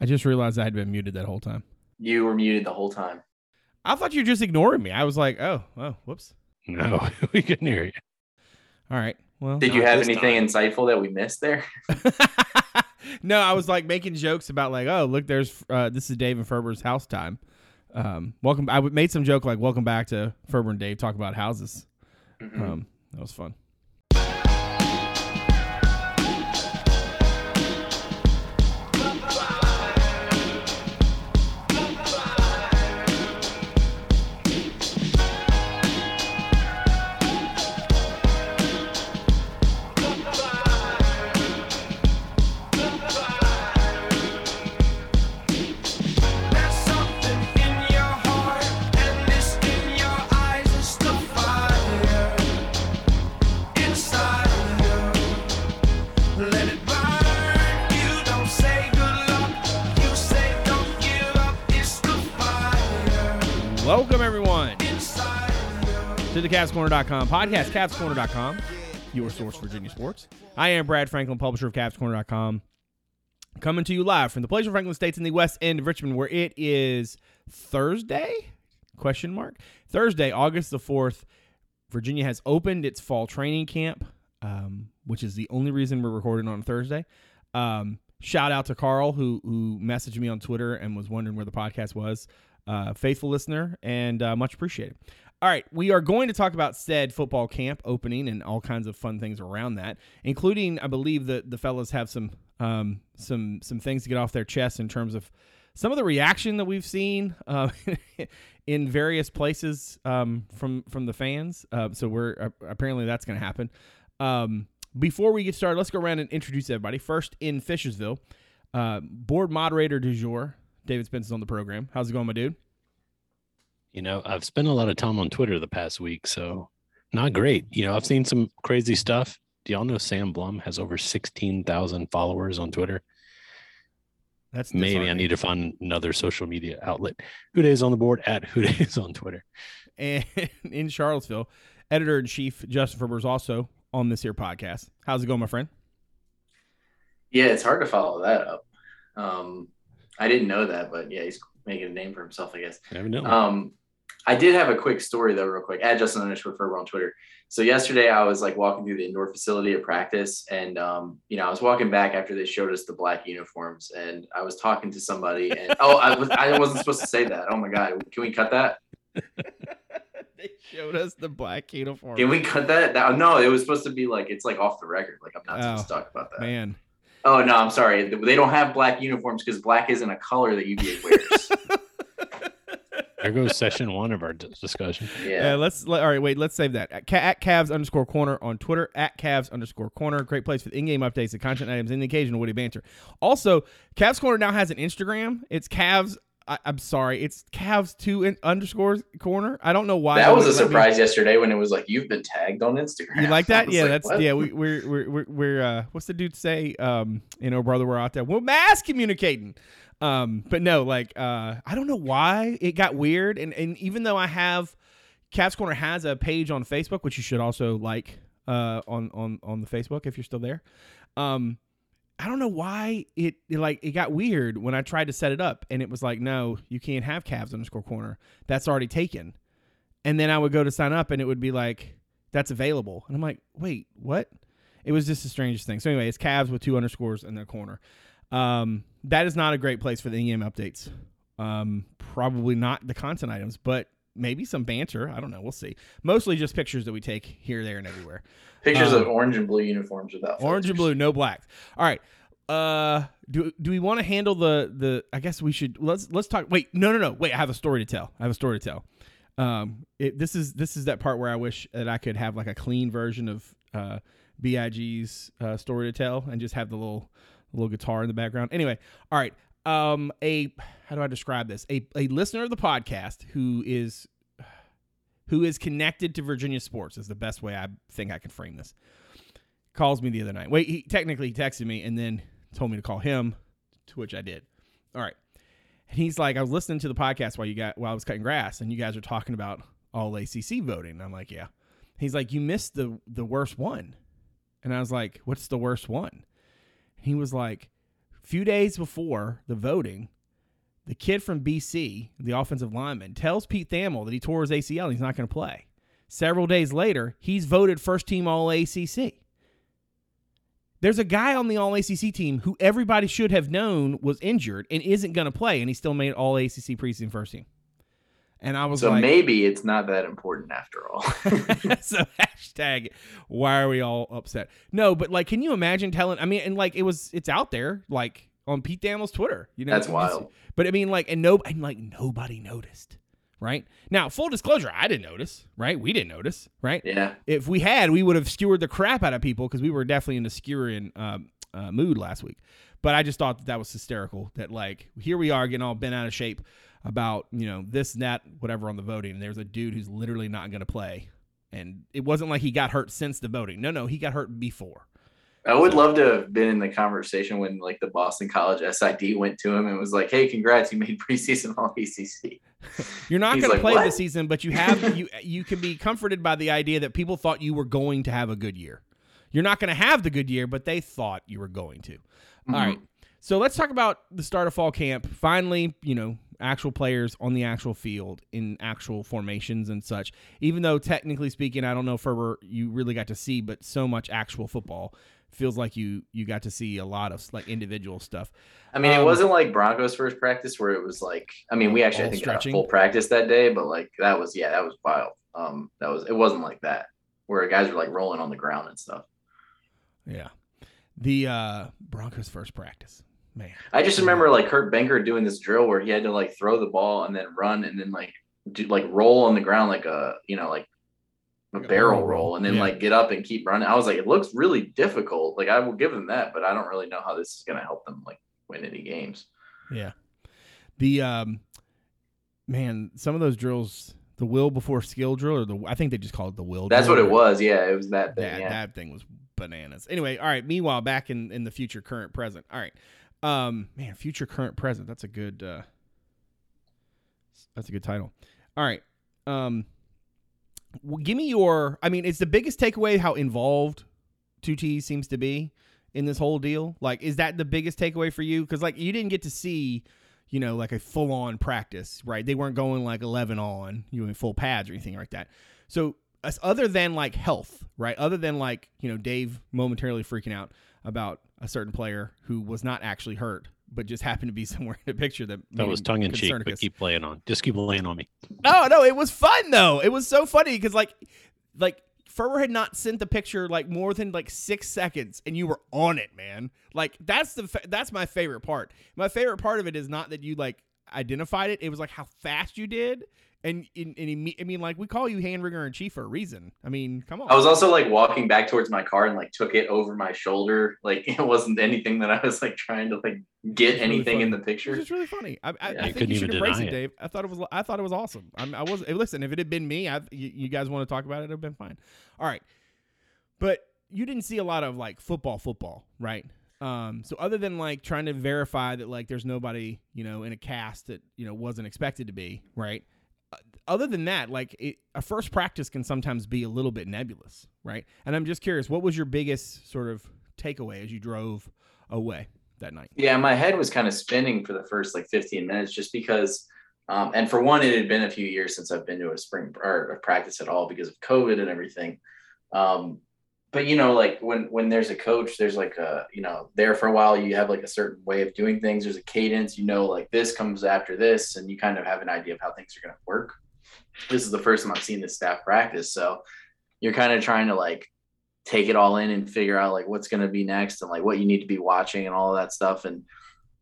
I just realized I had been muted that whole time. You were muted the whole time. I thought you were just ignoring me. I was like, oh, oh, whoops. No, we can hear you. All right. Well, Did you have this anything insightful that we missed there? no, I was like making jokes about like, oh, look, there's uh, this is Dave and Ferber's house time. Um, welcome. I made some joke like, welcome back to Ferber and Dave talk about houses. Mhm. Um, that was fun. CavsCorner.com podcast, CavsCorner.com, your source for Virginia sports. I am Brad Franklin, publisher of CavsCorner.com, coming to you live from the Pleasure Franklin States in the West End of Richmond, where it is Thursday? Question mark. Thursday, August the fourth. Virginia has opened its fall training camp, um, which is the only reason we're recording on Thursday. Um, shout out to Carl who who messaged me on Twitter and was wondering where the podcast was. Uh, faithful listener and uh, much appreciated. All right, we are going to talk about said football camp opening and all kinds of fun things around that, including I believe that the fellas have some um, some some things to get off their chest in terms of some of the reaction that we've seen uh, in various places um, from from the fans. Uh, so we're uh, apparently that's going to happen. Um, before we get started, let's go around and introduce everybody. First in Fishersville, uh, board moderator du jour, David Spence is on the program. How's it going, my dude? You know, I've spent a lot of time on Twitter the past week, so not great. You know, I've seen some crazy stuff. Do y'all know Sam Blum has over 16,000 followers on Twitter? That's Maybe I need to find another social media outlet. HooDaves on the board at HooDaves on Twitter. and in Charlottesville, editor in chief Justin Ferber is also on this here podcast. How's it going, my friend? Yeah, it's hard to follow that up. Um, I didn't know that, but yeah, he's making a name for himself, I guess. Evidently. Um, I did have a quick story though, real quick. At Justin underscore Ferber on Twitter. So yesterday I was like walking through the indoor facility at practice, and um, you know I was walking back after they showed us the black uniforms, and I was talking to somebody, and oh, I was I wasn't supposed to say that. Oh my god, can we cut that? they showed us the black uniform. Can we cut that? that no, it was supposed to be like it's like off the record. Like I'm not supposed Oh, to talk about that. Man, Oh no, I'm sorry. They don't have black uniforms because black isn't a color that UVA wears. there goes session one of our discussion. yeah. Uh, let's let, all right. Wait, let's save that at, ca- at Cavs underscore corner on Twitter at Cavs underscore corner. Great place for the in-game updates, the content items, and the occasional witty banter. Also, Cavs corner now has an Instagram. It's Cavs. I, I'm sorry, it's Cavs two in, underscore corner. I don't know why that they was a wouldn't me- surprise yesterday when it was like you've been tagged on Instagram. You like that? Yeah, like, that's what? yeah. We, we're we're we're, we're uh, what's the dude say? Um, you know, brother, we're out there. We're mass communicating. Um, but no, like uh, I don't know why it got weird. And and even though I have Cavs Corner has a page on Facebook, which you should also like uh on on on the Facebook if you're still there. Um, I don't know why it, it like it got weird when I tried to set it up, and it was like, no, you can't have Cavs underscore corner. That's already taken. And then I would go to sign up, and it would be like, that's available. And I'm like, wait, what? It was just the strangest thing. So anyway, it's Cavs with two underscores in their corner. Um, that is not a great place for the in-game updates. Um, probably not the content items, but maybe some banter. I don't know. We'll see. Mostly just pictures that we take here, there, and everywhere. Pictures Um, of orange and blue uniforms without Orange and blue, no blacks. All right. Uh, do do we want to handle the the? I guess we should. Let's let's talk. Wait, no, no, no. Wait, I have a story to tell. I have a story to tell. Um, it, this is this is that part where I wish that I could have like a clean version of uh Big's uh, story to tell and just have the little little guitar in the background. Anyway, all right. Um, a how do I describe this? A a listener of the podcast who is who is connected to Virginia sports is the best way I think I can frame this calls me the other night. Wait, he technically texted me and then told me to call him, to which I did. All right. And he's like, I was listening to the podcast while you got while I was cutting grass, and you guys are talking about all ACC voting. And I'm like, yeah. He's like, you missed the the worst one, and I was like, what's the worst one? He was like, a few days before the voting, the kid from BC, the offensive lineman, tells Pete Thamel that he tore his ACL and he's not going to play. Several days later, he's voted first team All ACC. There's a guy on the All ACC team who everybody should have known was injured and isn't going to play, and he still made All ACC preseason first team. And I was So like, maybe it's not that important after all. so hashtag why are we all upset? No, but like, can you imagine telling? I mean, and like it was, it's out there, like on Pete Thamel's Twitter. You know, That's you can just- wild. But I mean, like, and no, and like nobody noticed, right? Now, full disclosure, I didn't notice, right? We didn't notice, right? yeah. If we had, we would have skewered the crap out of people because we were definitely in a skewering um, uh, mood last week. But I just thought that that was hysterical. That like here we are getting all bent out of shape about you know this and that whatever on the voting, and there's a dude who's literally not going to play, and it wasn't like he got hurt since the voting. No, no, he got hurt before. I would love to have been in the conversation when like the Boston College SID went to him and was like, "Hey, congrats, you made preseason All ACC." You're not going to play "What?" this season, but you have you you can be comforted by the idea that people thought you were going to have a good year. You're not going to have the good year, but they thought you were going to. All Mhm. right. So let's talk about the start of fall camp. Finally, you know, actual players on the actual field in actual formations and such. Even though technically speaking, I don't know if Ferber you really got to see, but so much actual football feels like you you got to see a lot of like individual stuff. I mean, Um, it wasn't like Broncos' first practice where it was like, I mean, we actually I think got a full practice that day, but like that was yeah, that was wild. Um, that was it wasn't like that where guys were like rolling on the ground and stuff. Yeah. The uh Broncos first practice. Man. I just remember like Kurt Benkert doing this drill where he had to like throw the ball and then run and then like do like roll on the ground like a you know like a Like barrel barrel roll, roll and then yeah. like get up and keep running. I was like, it looks really difficult. Like I will give them that, but I don't really know how this is gonna help them like win any games. Yeah. The um man, some of those drills, the will before skill drill or the I think they just call it the will That's what it was. Yeah, it was that thing. That, yeah. that thing was bananas. Anyway, all right. Meanwhile, back in, in the future, current, present. All right. Um, man, future, current, present. That's a good. Uh, that's a good title. All right. Um, well, give me your. I mean, it's the biggest takeaway how involved two T seems to be in this whole deal. Like, is that the biggest takeaway for you? Because like you didn't get to see. You know, like a full on practice, right? They weren't going like 11 on, you know, full pads or anything like that. So other than like health, right? Other than like, you know, Dave momentarily freaking out about a certain player who was not actually hurt, but just happened to be somewhere in the picture that That was tongue in cheek, but keep playing on. Just keep laying on me. No, no, it was fun though. It was so funny because like, like Ferber had not sent the picture like more than like six seconds, and you were on it, man. Like that's the fa- that's my favorite part. My favorite part of it is not that you like identified it; it was like how fast you did. And, and, and imme- I mean, like we call you hand wringer in chief for a reason. I mean, come on. I was also like walking back towards my car and like took it over my shoulder. Like it wasn't anything that I was like trying to like get It's really anything in the picture. It's just really funny. I, I, Yeah. I think couldn't you should even embrace deny it, it. Dave. I thought it was. I thought it was awesome. I'm, I was. Listen, if it had been me, I, you, you guys want to talk about it, it'd have been fine. All right, but you didn't see a lot of like football, football, right? Um, so other than like trying to verify that like there's nobody, you know, in a cast that you know wasn't expected to be, right? Other than that, like it, a first practice can sometimes be a little bit nebulous, right? And I'm just curious, what was your biggest sort of takeaway as you drove away that night? Yeah, my head was kind of spinning for the first like 15 minutes just because um, and for one, it had been a few years since I've been to a spring or a practice at all because of COVID and everything. Um, but you know, like when when there's a coach, there's like a you know there for a while, you have like a certain way of doing things. There's a cadence, you know, like this comes after this, and you kind of have an idea of how things are going to work. This is the first time I've seen this staff practice, so you're kind of trying to like take it all in and figure out like what's going to be next and like what you need to be watching and all of that stuff. And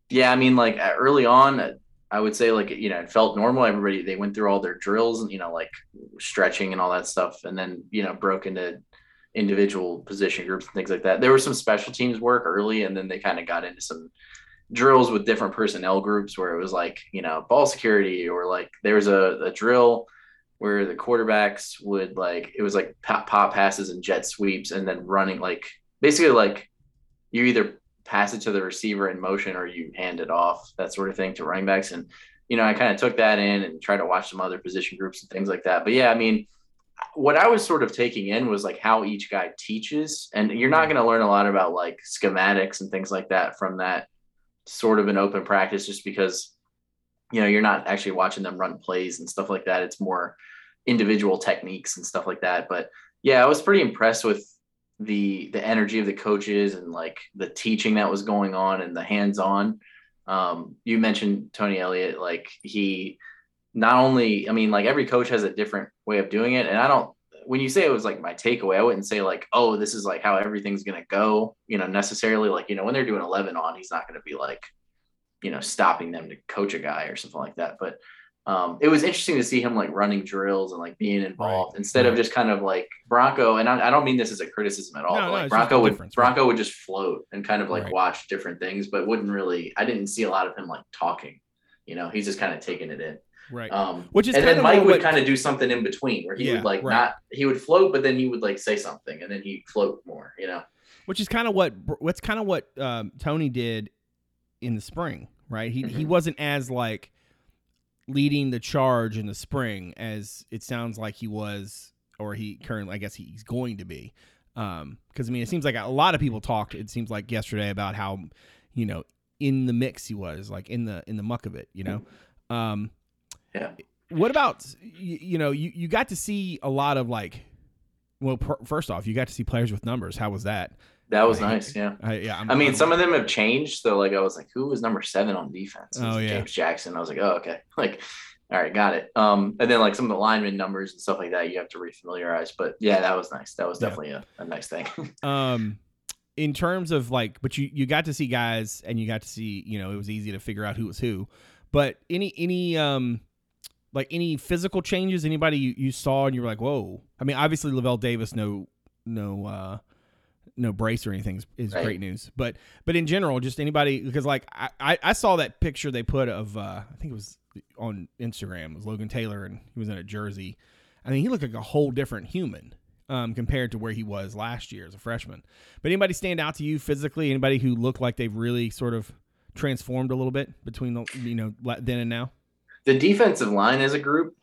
yeah, I mean, like early on, uh, I would say like you know it felt normal. Everybody they went through all their drills and you know like stretching and all that stuff, and then you know broke into individual position groups and things like that. There was some special teams work early, and then they kind of got into some drills with different personnel groups where it was like you know ball security or like there was a, a drill where the quarterbacks would like it was like pop, pop passes and jet sweeps and then running like basically like you either pass it to the receiver in motion or you hand it off that sort of thing to running backs. And you know i kind of took that in and tried to watch some other position groups and things like that. But yeah i mean what i was sort of taking in was like how each guy teaches. And you're not going to learn a lot about like schematics and things like that from that sort of an open practice just because you know you're not actually watching them run plays and stuff like that. It's more individual techniques and stuff like that. But yeah, I was pretty impressed with the the energy of the coaches and like the teaching that was going on and the hands on. Um, you mentioned Tony Elliott, like he not only, I mean, like every coach has a different way of doing it, and I don't. When you say it was like my takeaway, I wouldn't say like, oh, this is like how everything's gonna go, you know, necessarily. Like, you know, when they're doing eleven on, he's not gonna be like, you know, stopping them to coach a guy or something like that. But um, it was interesting to see him like running drills and like being involved Right, instead of just kind of like Bronco. And I, I don't mean this as a criticism at all. No, like Bronco would right. Bronco would just float and kind of like Right. watch different things, but wouldn't really. I didn't see a lot of him like talking. You know, he's just kind of taking it in. Right. Um, Which is and then Mike would kind of do something in between where he Yeah, would like right. not he would float, but then he would like say something, and then he'd float more. You know. which is kind of what what's kind of what um, Tony did in the spring, right? He he Mhm. wasn't as like leading the charge in the spring as it sounds like he was, or he currently, I guess he's going to be. Um, Because I mean, it seems like a lot of people talked. It seems like yesterday about how you know in the mix he was, like in the in the muck of it, you know. Um, Yeah. What about you, you know you you got to see a lot of like. Well, per, first off, you got to see players with numbers. How was that? That was nice. Yeah. I, yeah, I'm, I mean, I'm- some of them have changed. So like, I was like, who was number seven on defense? Oh, yeah. James Jackson. I was like, oh, okay. Like, all right, got it. Um, and then like some of the lineman numbers and stuff like that, you have to refamiliarize. But yeah, that was nice. That was Yeah. definitely a, a nice thing. um in terms of like but you you got to see guys and you got to see you know it was easy to figure out who was who but any any um like any physical changes anybody you, you saw and you were like whoa i mean obviously Lavel Davis no no uh no brace or anything is, is Right. great news but but in general just anybody because like I, I i saw that picture they put of uh i think it was on instagram it was logan taylor and he was in a jersey i mean he looked like a whole different human um, compared to where he was last year as a freshman. But anybody stand out to you physically? Anybody who looked like they've really sort of transformed a little bit between the you know then and now? the defensive line as a group,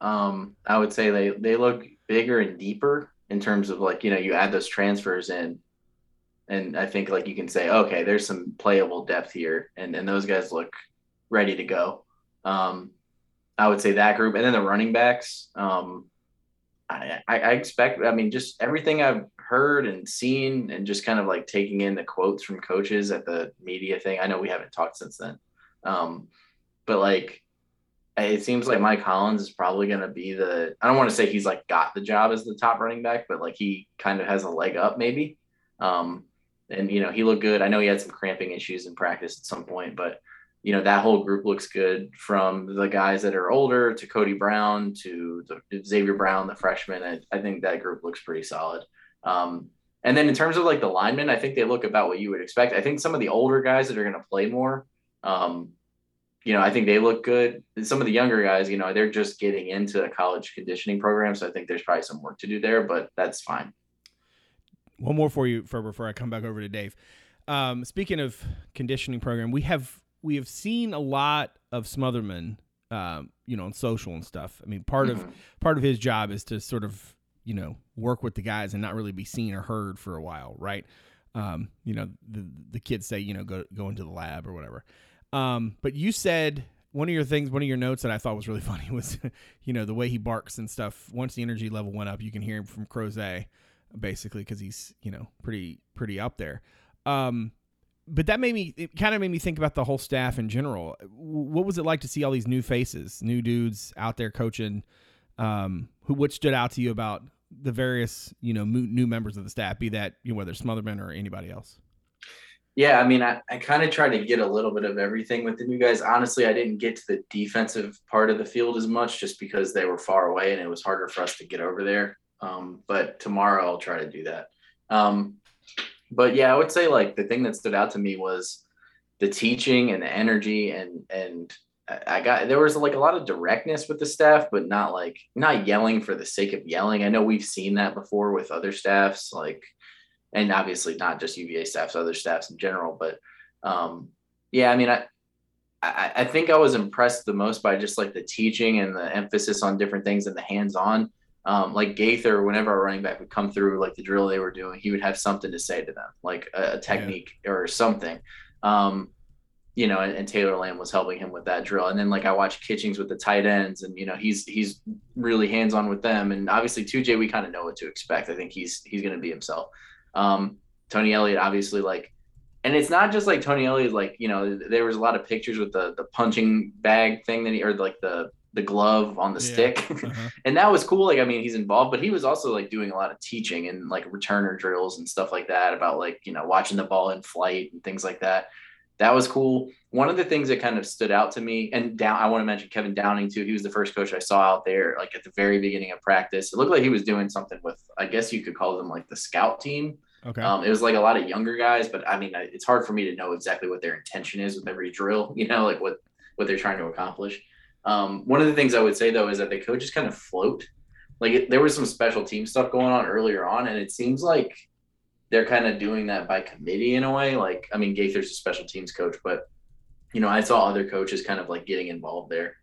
um, I would say they they look bigger and deeper in terms of like you know you add those transfers in, and I think like you can say okay, there's some playable depth here, and and those guys look ready to go. Um, I would say that group, and then the running backs. Um, I, I I expect. I mean, just everything I've heard and seen, and just kind of like taking in the quotes from coaches at the media thing. I know we haven't talked since then, um, but like it seems like Mike Hollins is probably going to be the. I don't want to say he's like got the job as the top running back, but like he kind of has a leg up maybe. Um, and you know he looked good. I know he had some cramping issues in practice at some point, but you know that whole group looks good from the guys that are older to Cody Brown to the, Xavier Brown, the freshman. I, I think that group looks pretty solid. Um, and then in terms of like the linemen, I think they look about what you would expect. I think some of the older guys that are going to play more, um, you know, I think they look good. And some of the younger guys, you know, they're just getting into a college conditioning program, so I think there's probably some work to do there, but that's fine. One more for you for before I come back over to Dave. Um, speaking of conditioning program, we have we have seen a lot of Smotherman, um, you know, on social and stuff. I mean, part of Mhm. part of his job is to sort of you know work with the guys and not really be seen or heard for a while, right? Um, you know, the the kids say you know go go into the lab or whatever. Um, but you said one of your things, one of your notes that I thought was really funny was, you know, the way he barks and stuff. Once the energy level went up, you can hear him from Crozet, basically, because he's you know pretty pretty up there. Um, but that made me it kind of made me think about the whole staff in general. What was it like to see all these new faces, new dudes out there coaching? Um, who what stood out to you about the various you know new members of the staff, be that you know whether Smotherman or anybody else? Yeah, I mean, I, I kind of try to get a little bit of everything with the new guys. Honestly, I didn't get to the defensive part of the field as much just because they were far away and it was harder for us to get over there. Um, but tomorrow I'll try to do that. Um, but yeah, I would say like the thing that stood out to me was the teaching and the energy and and I I got there was like a lot of directness with the staff, but not like not yelling for the sake of yelling. I know we've seen that before with other staffs, like and obviously not just UVA staffs, other staffs in general. But um, yeah, I mean, I, I I think I was impressed the most by just like the teaching and the emphasis on different things and the hands-on. Um, like Gaither, whenever our running back would come through, like the drill they were doing, he would have something to say to them, like a, a technique or something. Um, you know, and, and Taylor Lamb was helping him with that drill. And then like I watched Kitchings with the tight ends, and you know he's he's really hands on with them. And obviously 2J, we kind of know what to expect. I think he's he's going to be himself. Um, Tony Elliott, obviously, like, and it's not just like Tony Elliott. Like you know, there was a lot of pictures with the the punching bag thing that he or like the the glove on the Yeah. stick. Uh-huh. and that was cool. Like, I mean, he's involved, but he was also like doing a lot of teaching and like returner drills and stuff like that about like, you know, watching the ball in flight and things like that. That was cool. One of the things that kind of stood out to me, and down, I want to mention Kevin Downing too. He was the first coach I saw out there, like at the very beginning of practice. It looked like he was doing something with, I guess you could call them like the scout team. Okay. Um, it was like a lot of younger guys, but I mean, it's hard for me to know exactly what their intention is with every drill. You know, like what what they're trying to accomplish. Um, one of the things I would say though is that the coaches kind of float. Like it, there was some special team stuff going on earlier on, and it seems like they're kind of doing that by committee in a way. Like, I mean, Gaither's a special teams coach, but you know, I saw other coaches kind of like getting involved there.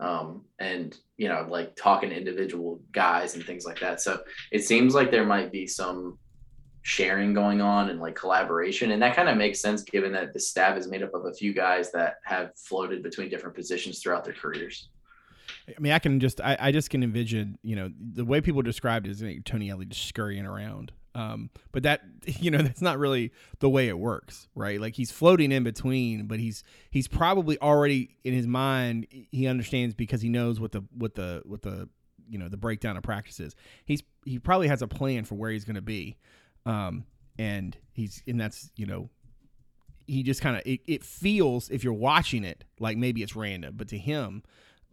Um, and you know, like talking to individual guys and things like that. So it seems like there might be some sharing going on and like collaboration. And that kind of makes sense given that the staff is made up of a few guys that have floated between different positions throughout their careers. I mean, I can just, I, I just can envision, you know, the way people described it is Tony Elliott just scurrying around. Um, but that, you know, that's not really the way it works, right? Like he's floating in between, but he's he's probably already in his mind. He understands because he knows what the what the what the you know the breakdown of practice is. He's he probably has a plan for where he's going to be, um, and he's and that's you know he just kind of it, it feels if you're watching it like maybe it's random, but to him,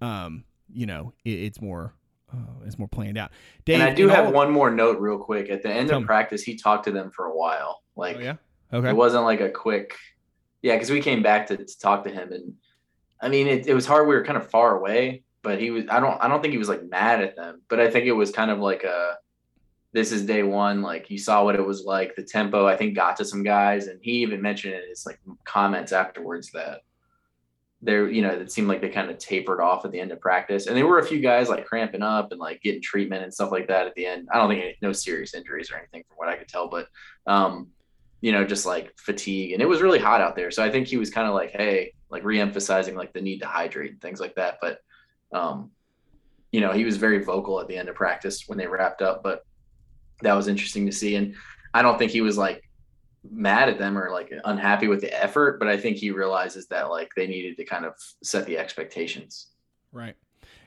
um, you know, it, it's more uh, it's more planned out. Dave, and I do have all- one more note real quick. At the end of practice, he talked to them for a while. Like Oh, yeah. Okay. it wasn't like a quick, yeah, because we came back to, to talk to him, and I mean, it, it was hard. We were kind of far away, but he was. I don't. I don't think he was like mad at them, but I think it was kind of like a. This is day one. Like you saw what it was like. The tempo, I think, got to some guys, and he even mentioned in his like comments afterwards that there, you know, it seemed like they kind of tapered off at the end of practice, and there were a few guys like cramping up and like getting treatment and stuff like that at the end. I don't think any, no serious injuries or anything from what I could tell, but um, you know, just like fatigue. And it was really hot out there. So I think he was kind of like, hey, like re-emphasizing like the need to hydrate and things like that. But um, you know, he was very vocal at the end of practice when they wrapped up. But that was interesting to see. And I don't think he was like mad at them or like unhappy with the effort, but I think he realizes that like they needed to kind of set the expectations. Right.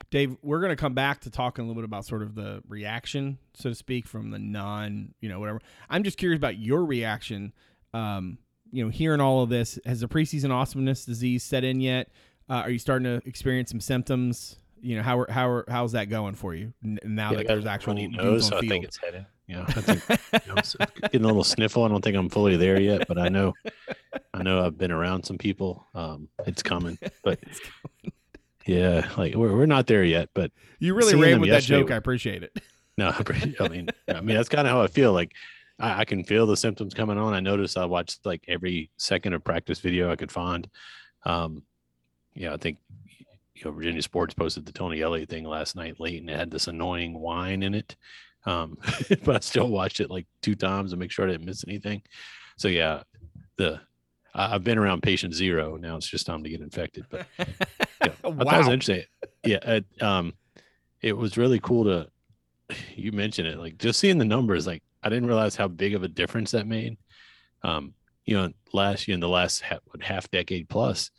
Dave, we're going to come back to talking a little bit about sort of the reaction, so to speak, from the non, you know, whatever. I'm just curious about your reaction. Um, you know, hearing all of this, has the preseason awesomeness disease set in yet? Uh, are you starting to experience some symptoms? You know, how are, how are, how's that going for you now Yeah, that there's a actual runny dudes nose, on so I field? think it's heading. Yeah, I think you know, getting a little sniffle. I don't think I'm fully there yet, but I know, I know I've been around some people. Um, it's coming, but yeah, like we're we're not there yet. But you really seeing ran with that joke. I appreciate it. no, I appreciate- I mean, I mean that's kind of how I feel. Like I, I can feel the symptoms coming on. I noticed I watched like every second of practice video I could find. Um, yeah, I think you know Virginia Sports posted the Tony Elliott thing last night late, and it had this annoying whine in it. Um, but I still watched it like two times to make sure I didn't miss anything. So yeah, the I- I've been around patient zero. Now it's just time to get infected. But yeah, I thought it was interesting. Yeah, it, um, it was really cool to you mentioned it. Like just seeing the numbers, like I didn't realize how big of a difference that made. Um, you know, last year in the last half, what, half decade plus,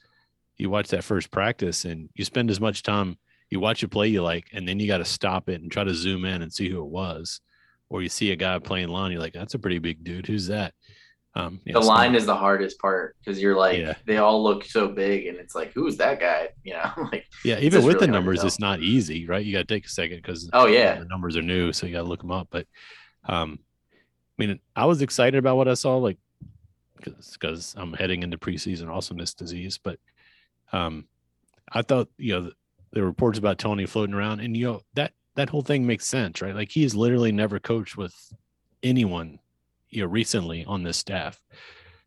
you watch that first practice and you spend as much time. You watch a play you like, and then you got to stop it and try to zoom in and see who it was. Or you see a guy playing line, you're like, "That's a pretty big dude. Who's that?" Um, The know, line is the hardest part because you're like Yeah. they all look so big and it's like who's that guy? You know, like Yeah, even with the really to numbers, it's not easy, right? You got to take a second because oh yeah, the numbers are new, so you got to look them up. But um, I mean, I was excited about what I saw, like because I'm heading into preseason awesomeness disease. But um, I thought you know the, reports about Tony floating around, and you know that that whole thing makes sense, right? Like he's literally never coached with anyone, you know, recently on this staff.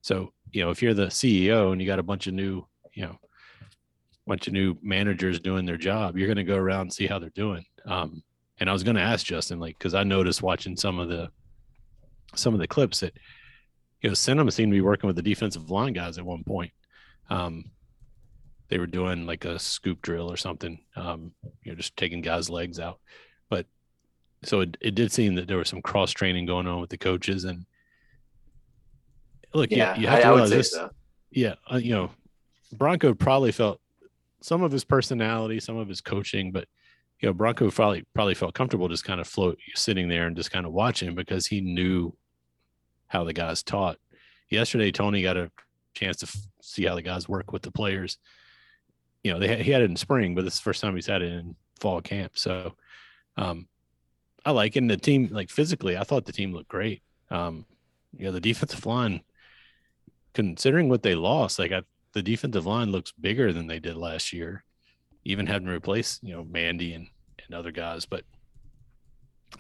So you know, if you're the CEO and you got a bunch of new, you know, bunch of new managers doing their job, you're going to go around and see how they're doing. Um, and I was going to ask Justin, like, because I noticed watching some of the some of the clips that you know Sintim seemed to be working with the defensive line guys at one point. Um, they were doing like a scoop drill or something. Um, you know, just taking guys' legs out. But so it, it did seem that there was some cross training going on with the coaches and look, Yeah, you, you have I, to realize this. so. Yeah, uh, you know, Bronco probably felt some of his personality, some of his coaching, but you know, Bronco probably probably felt comfortable just kind of float sitting there and just kind of watching because he knew how the guys taught. Yesterday, Tony got a chance to f- see how the guys work with the players. You know, they he had it in spring, but this is the first time he's had it in fall camp. So, um, I like it. The team, like physically, I thought the team looked great. Um, you know, the defensive line, considering what they lost, like I, the defensive line looks bigger than they did last year, even having replaced, you know, Mandy and, and other guys. But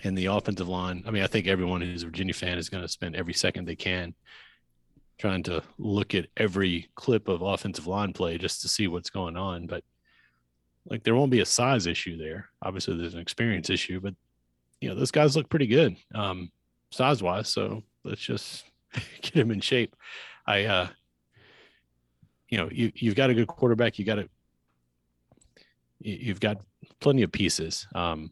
in the offensive line, I mean, I think everyone who's a Virginia fan is going to spend every second they can trying to look at every clip of offensive line play just to see what's going on. But like, there won't be a size issue there. Obviously, there's an experience issue, but you know, those guys look pretty good, um, size wise. So let's just get him in shape. I, uh, you know, you you've got a good quarterback. You got to, you've got plenty of pieces. Um,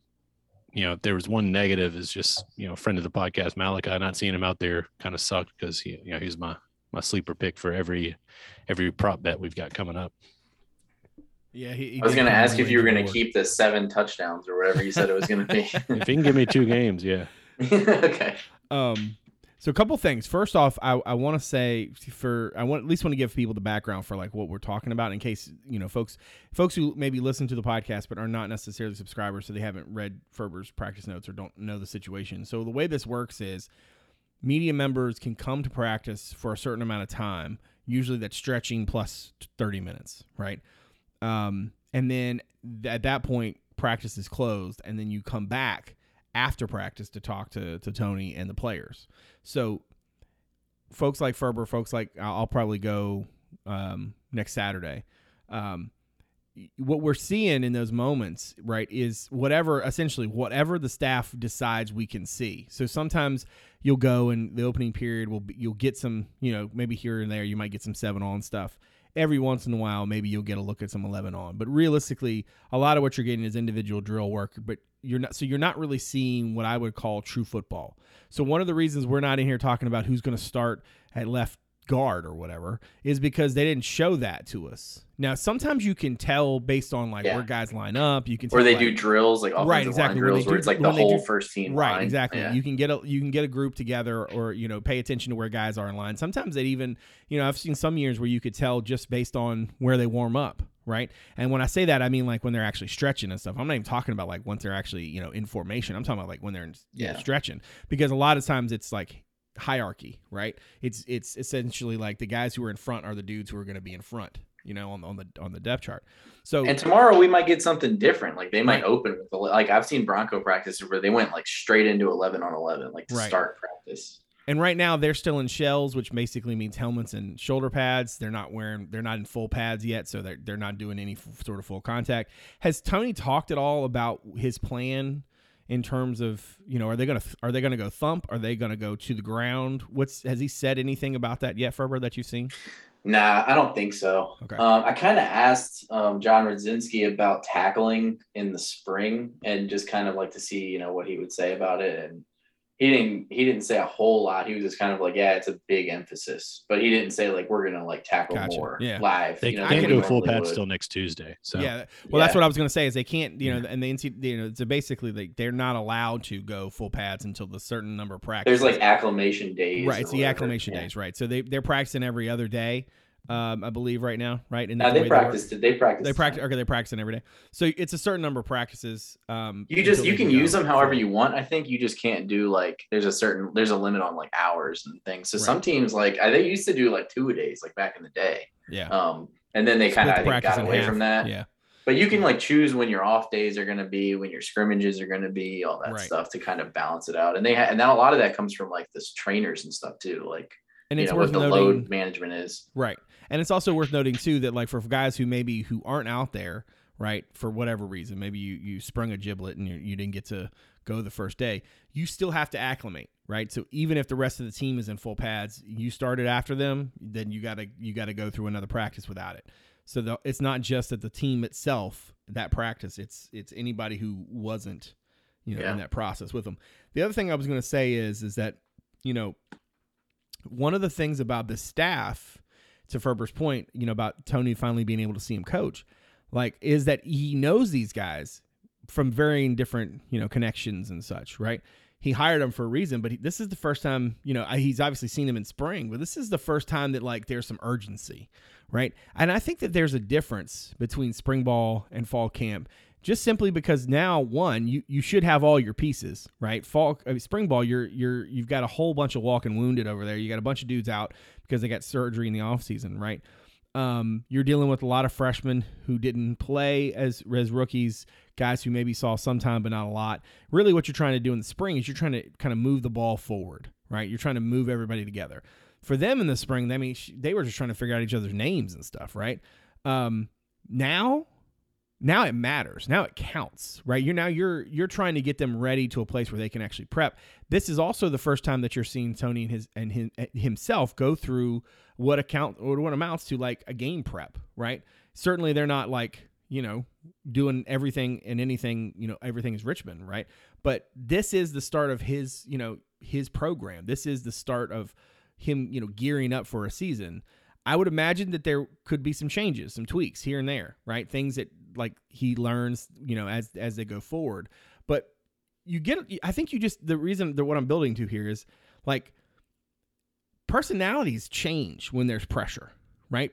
you know, if there was one negative is just you know, friend of the podcast Malachi not seeing him out there kind of sucked because he, you know, he's my my sleeper pick for every every prop bet we've got coming up. Yeah, he, he I was going to ask if you were going to keep the seven touchdowns or whatever you said it was going to be. If he can give me two games, yeah. okay. Um, so a couple things. First off, I, I want to say for I want at least want to give people the background for like what we're talking about in case you know folks folks who maybe listen to the podcast but are not necessarily subscribers, so they haven't read Ferber's practice notes or don't know the situation. So the way this works is media members can come to practice for a certain amount of time. Usually that's stretching plus thirty minutes, right? Um, and then th- at that point, practice is closed, and then you come back after practice to talk to, to Tony and the players. So, folks like Ferber, folks like I'll probably go um, next Saturday. Um, what we're seeing in those moments, right, is whatever essentially whatever the staff decides we can see. So sometimes you'll go and the opening period will be, you'll get some, you know, maybe here and there you might get some seven on stuff. Every once in a while, maybe you'll get a look at some eleven on. But realistically, a lot of what you're getting is individual drill work. But you're not so you're not really seeing what I would call true football. So one of the reasons we're not in here talking about who's going to start at left guard or whatever is because they didn't show that to us. Now sometimes you can tell based on like Yeah. where guys line up. You can tell, Or they like- do drills like Right, exactly, where they drills where do- it's like the whole do- first team right line. exactly. Yeah. you can get a you can get a group together or you know pay attention to where guys are in line. Sometimes they even you know i've seen some years where you could tell just based on where they warm up right? And when i say that i mean like when they're actually stretching and stuff. I'm not even talking about like once they're actually you know in formation. I'm talking about like when they're you know, stretching. Because a lot of times it's like hierarchy right? It's it's essentially like the guys who are in front are the dudes who are going to be in front you know on, the- on the on the depth chart so And tomorrow we might get something different. Like they might Right. open with like I've seen Bronco practices where they went like straight into eleven on eleven, like to Right. start practice. And right now they're still in shells, which basically means helmets and shoulder pads. They're not wearing, they're not in full pads yet, so they're they're not doing any f- sort of full contact. Has Tony talked at all about his plan in terms of you know are they gonna are they gonna go thump? Are they gonna go to the ground? What's has he said anything about that yet, Ferber? That you've seen? Nah, I don't think so. Okay. Um, I kind of asked um, John Rudzinski about tackling in the spring and just kind of like to see, you know, what he would say about it. And he didn't he didn't say a whole lot. He was just kind of like, yeah, it's a big emphasis, but he didn't say like we're gonna like tackle Gotcha. more Yeah. live. They you know, I can't like can- go full normally pads till next Tuesday. So Yeah. Well, that's what I was gonna say. Is they can't, you know, and the NC, you know, so basically like they're not allowed to go full pads until the certain number of practices. There's like acclimation days. right it's the whatever. acclimation Yeah. days right so they they're practicing every other day um i believe right now right and Nah, that's the they practiced it. They practice. they practice okay they're practicing every day so it's a certain number of practices um You just you can use them however you want. I think you just can't do like there's a certain there's a limit on like hours and things. So some teams like I, they used to do like two a days like back in the day. yeah Um, and then they kind of the I think practice got away half. from that. yeah But you can like choose when your off days are going to be, when your scrimmages are going to be, all that Right. stuff to kind of balance it out. And they ha- and then a lot of that comes from like this trainers and stuff too, like and you it's know worth what the noting load management is. Right. And it's also worth noting too that like for guys who maybe who aren't out there, right, for whatever reason, maybe you you sprung a giblet and you, you didn't get to go the first day, you still have to acclimate, right? So even if the rest of the team is in full pads, you started after them, then you got to you got to go through another practice without it. So the, it's not just that the team itself that practice. It's it's anybody who wasn't, you know, Yeah. in that process with them. The other thing I was going to say is is that you know one of the things about the staff, to Ferber's point, you know, about Tony finally being able to see him coach, like, is that he knows these guys from varying different, you know, connections and such, right? He hired them for a reason, but he, this is the first time, you know, he's obviously seen them in spring, but this is the first time that like there's some urgency, right? And I think that there's a difference between spring ball and fall camp just simply because now one you you should have all your pieces right? Fall uh, spring ball you're you're you've got a whole bunch of walking wounded over there. You got a bunch of dudes out because they got surgery in the offseason right? Um, you're dealing with a lot of freshmen who didn't play as as rookies guys who maybe saw some time but not a lot. Really what you're trying to do in the spring is you're trying to kind of move the ball forward right? You're trying to move everybody together. For them in the spring i mean they were just trying to figure out each other's names and stuff right? Um, now now it matters. Now it counts right? You're now you're you're trying to get them ready to a place where they can actually prep. This is also the first time that you're seeing tony and his and him, eh, himself go through what account or what amounts to like a game prep right? Certainly they're not like you know doing everything and anything you know everything is richmond right? But this is the start of his you know his program. This is the start of him you know gearing up for a season. I would imagine that there could be some changes, some tweaks here and there, right? Things that like he learns, you know, as as they go forward. But you get, I think you just the reason that what I'm building to here is like personalities change when there's pressure, right?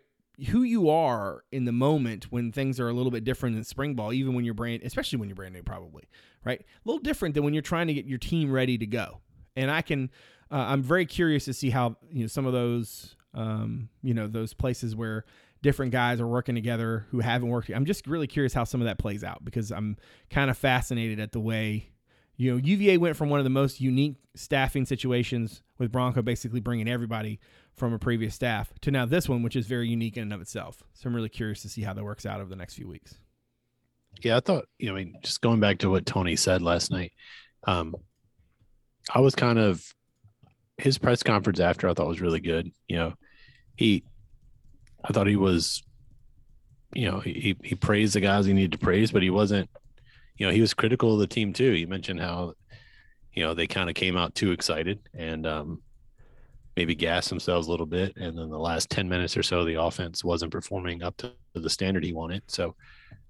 Who you are in the moment when things are a little bit different in spring ball, even when you're brand, especially when you're brand new, probably, right? A little different than when you're trying to get your team ready to go. And I can, uh, I'm very curious to see how you know some of those um, you know, those places where different guys are working together who haven't worked. I'm just really curious how some of that plays out because I'm kind of fascinated at the way, you know, UVA went from one of the most unique staffing situations with Bronco basically bringing everybody from a previous staff to now this one, which is very unique in and of itself. So I'm really curious to see how that works out over the next few weeks. Yeah, I thought, you know, I mean, just going back to what Tony said last night, um, I was kind of his press conference after I thought was really good. You know, he, I thought he was, you know, he he praised the guys he needed to praise, but he wasn't, you know, he was critical of the team too. He mentioned how, you know, they kind of came out too excited and um, maybe gassed themselves a little bit, and then the last ten minutes or so, the offense wasn't performing up to the standard he wanted. So,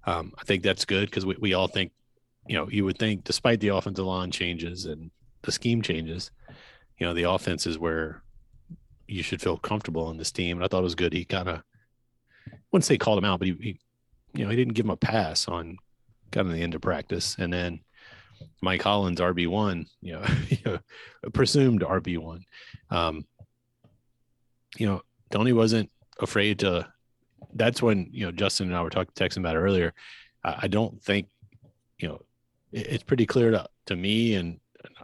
um, I think that's good because we, we all think, you know, you would think despite the offensive line changes and the scheme changes, you know, the offense is where you should feel comfortable in this team. And I thought it was good. He kind of, wouldn't say called him out, but he, he, you know, he didn't give him a pass on kind of the end of practice. And then Mike Hollins, RB1, you know, you know presumed RB1. Um, you know, Tony wasn't afraid to, that's when, you know, Justin and I were talking, texting about it earlier. I, I don't think, you know, it, it's pretty clear to, to me and, and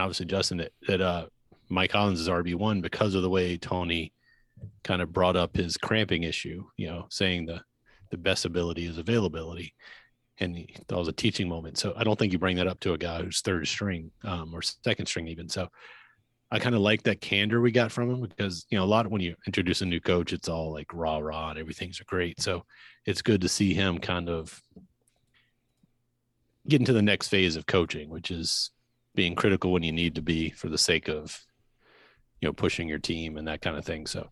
obviously Justin that, that uh, Mike Hollins is RB one because of the way Tony kind of brought up his cramping issue. You know, saying the the best ability is availability, and he, that was a teaching moment. So I don't think you bring that up to a guy who's third string um, or second string even. So I kind of like that candor we got from him because you know a lot of when you introduce a new coach, it's all like rah rah and everything's great. So it's good to see him kind of get into the next phase of coaching, which is being critical when you need to be for the sake of you know pushing your team and that kind of thing so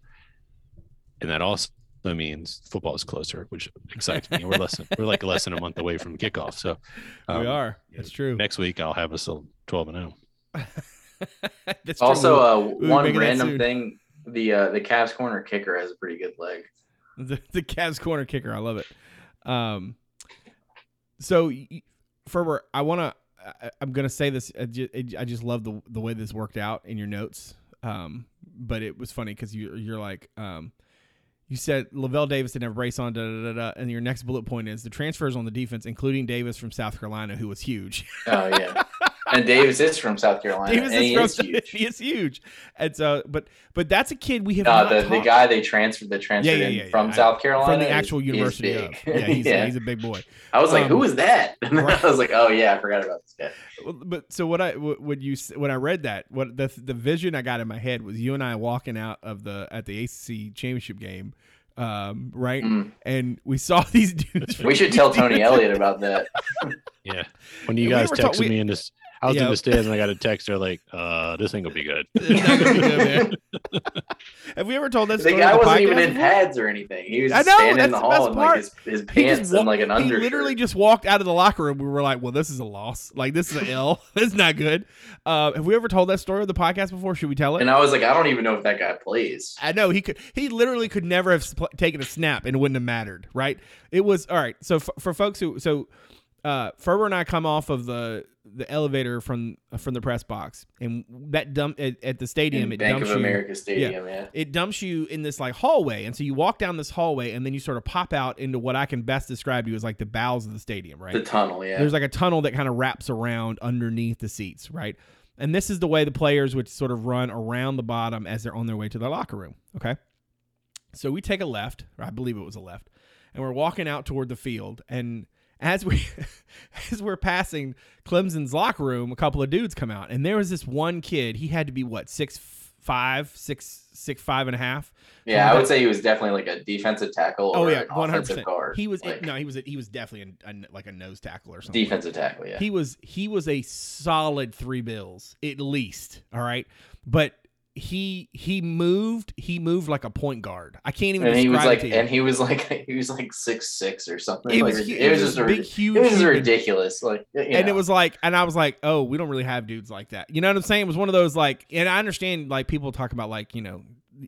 and that also means football is closer which excites me we're less than, we're like less than a month away from kickoff so um, we are. That's true. next week i'll have us a 12 and 0 That's true. Also, We'll- uh, one random thing: the uh, the Cavs corner kicker has a pretty good leg. the, the Cavs corner kicker. I love it. Um, so Ferber, I want to. I'm gonna say this. I just, I just love the the way this worked out in your notes. Um, but it was funny because you you're like, um, you said Lavel Davis didn't have a brace on, da, da, da, da, and your next bullet point is the transfers on the defense, including Davis from South Carolina, who was huge. Oh yeah, and Davis is from South Carolina, Davis and he from- is huge. he is huge, and so, but but that's a kid we have No, not the, the guy they transferred, that transferred yeah, in yeah, from yeah. South Carolina, from the actual is university big. of. Yeah, he's, yeah. he's a big boy. I was like, um, who is that? And I was like, oh yeah, I forgot about this guy. But so what I wh- when you when I read that what the the vision I got in my head was you and I walking out of the at the ACC championship game um, right? Mm. And we saw these dudes. We should tell Tony defensive- Elliott about that. Yeah. When you Yeah, we guys were talk- texted we- me in this, I was Yeah. in the stands and I got a text. They're like, uh, this ain't gonna be good. It's not gonna be good. Have we ever told that story? The guy the wasn't even in pads or anything. He was I know, standing in the the hall in like his, his pants just and wa- like an under he literally just walked out of the locker room. We were like, "Well, this is a loss. Like this is an L. It's not good." Uh, have we ever told that story on the podcast before? Should we tell it? and I was like, I don't even know if that guy plays. I know he could. He literally could never have spl- taken a snap and it wouldn't have mattered, right? It was all right. So f- for folks who so, uh, Ferber and I come off of the the elevator from from the press box, and that dump at, at the stadium. In it Bank dumps of you, America Stadium, yeah. It dumps you in this like hallway, and so you walk down this hallway, and then you sort of pop out into what I can best describe to you as like the bowels of the stadium, right? The tunnel, yeah. There's like a tunnel that kind of wraps around underneath the seats, right? And this is the way the players would sort of run around the bottom as they're on their way to their locker room. Okay. So we take a left, or I believe it was a left, and we're walking out toward the field. And as we as we're passing Clemson's locker room, a couple of dudes come out, and there was this one kid. He had to be what six five, six six five and a half. yeah, I would say he was definitely like a defensive tackle Oh or yeah, one hundred percent. He was like, no, he was a, he was definitely a, a- like a nose tackle or something. defensive tackle, yeah. He was he was a solid three bills at least. All right, but he he moved he moved like a point guard. I can't even. and he was like it to you. and he was like he was like six six or something. It Like, was, hu- it was just a, big, huge, it was human- ridiculous. Like you and it was like, and I was like, oh, we don't really have dudes like that. You know what I'm saying? It was one of those like, and I understand like people talk about like you know,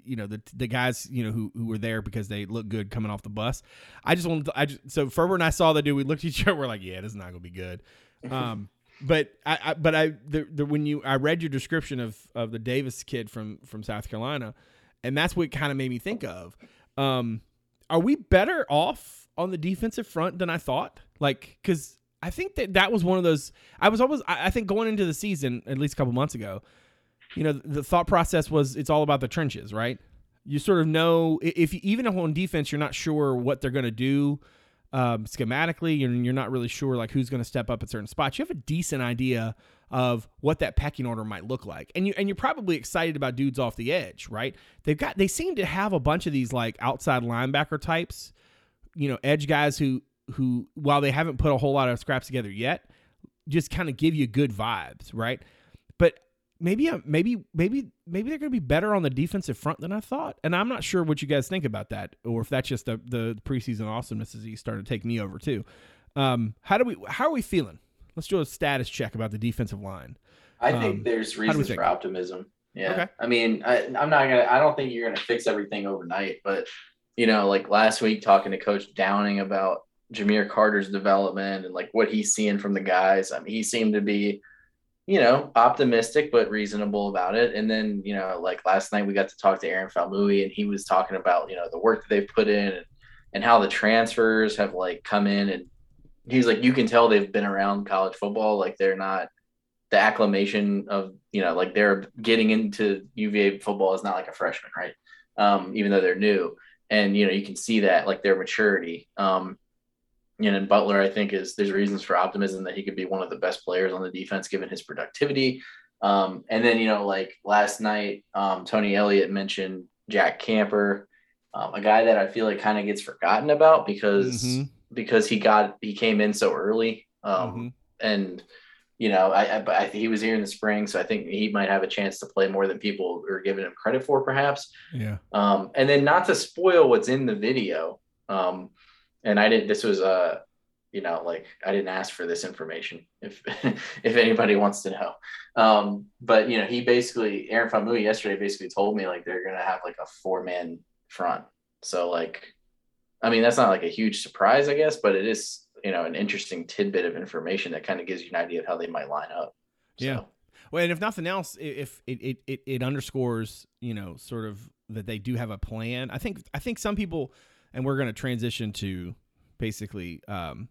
you know the the guys you know who who were there because they look good coming off the bus. I just wanted, to, I just so Ferber and I saw the dude. We looked at each other. We're like, yeah, this is not gonna be good. Um, but I, I but I the, the when you I read your description of of the Davis kid from from South Carolina, and that's what kind of made me think of. Um, are we better off on the defensive front than I thought? Like, because I think that that was one of those. I was always. I, I think going into the season, at least a couple months ago, you know, the thought process was it's all about the trenches, right? You sort of know if you, even if on defense you're not sure what they're going to do um, schematically, and you're not really sure like who's going to step up at certain spots. You have a decent idea of what that pecking order might look like, and you and you're probably excited about dudes off the edge, right? They've got they seem to have a bunch of these like outside linebacker types, you know, edge guys who who while they haven't put a whole lot of scraps together yet, just kind of give you good vibes, right? Maybe uh, maybe maybe maybe they're going to be better on the defensive front than I thought, and I'm not sure what you guys think about that, or if that's just the, the preseason awesomeness is he started to take me over too. Um, how do we how are we feeling? Let's do a status check about the defensive line. I think um, there's reasons think? for optimism. Yeah. Okay. I mean, I, I'm not gonna. I don't think you're gonna fix everything overnight, but you know, like last week talking to Coach Downing about Jahmeer Carter's development and like what he's seeing from the guys. I mean, he seemed to be, you know, optimistic but reasonable about it. And then, you know, like last night we got to talk to Aaron Faumui and he was talking about, you know, the work that they've put in and, and how the transfers have like come in and he's like, you can tell they've been around college football. Like they're not the acclamation of, you know, like they're getting into UVA football is not like a freshman, right? Um, even though they're new. And, you know, you can see that like their maturity. Um, and Butler, I think, is there's reasons for optimism that he could be one of the best players on the defense given his productivity. Um, and then, you know, like last night, um, Tony Elliott mentioned Jack Camper, um, a guy that I feel like kind of gets forgotten about because Mhm. because he got he came in so early. Um, Mhm. and you know, I, I, but I he was here in the spring, so I think he might have a chance to play more than people are giving him credit for, perhaps. Yeah. Um, and then not to spoil what's in the video. Um, and I didn't, this was, uh, you know, like I didn't ask for this information if, if anybody wants to know. Um, but you know, he basically, Aaron Faumui yesterday basically told me like, they're to have like a four man front. So like, I mean, that's not like a huge surprise, I guess, but it is, you know, an interesting tidbit of information that kind of gives you an idea of how they might line up. So, Yeah. Well, and if nothing else, if it, it, it, it underscores, you know, sort of that they do have a plan. I think I think some people, and we're going to transition to basically um,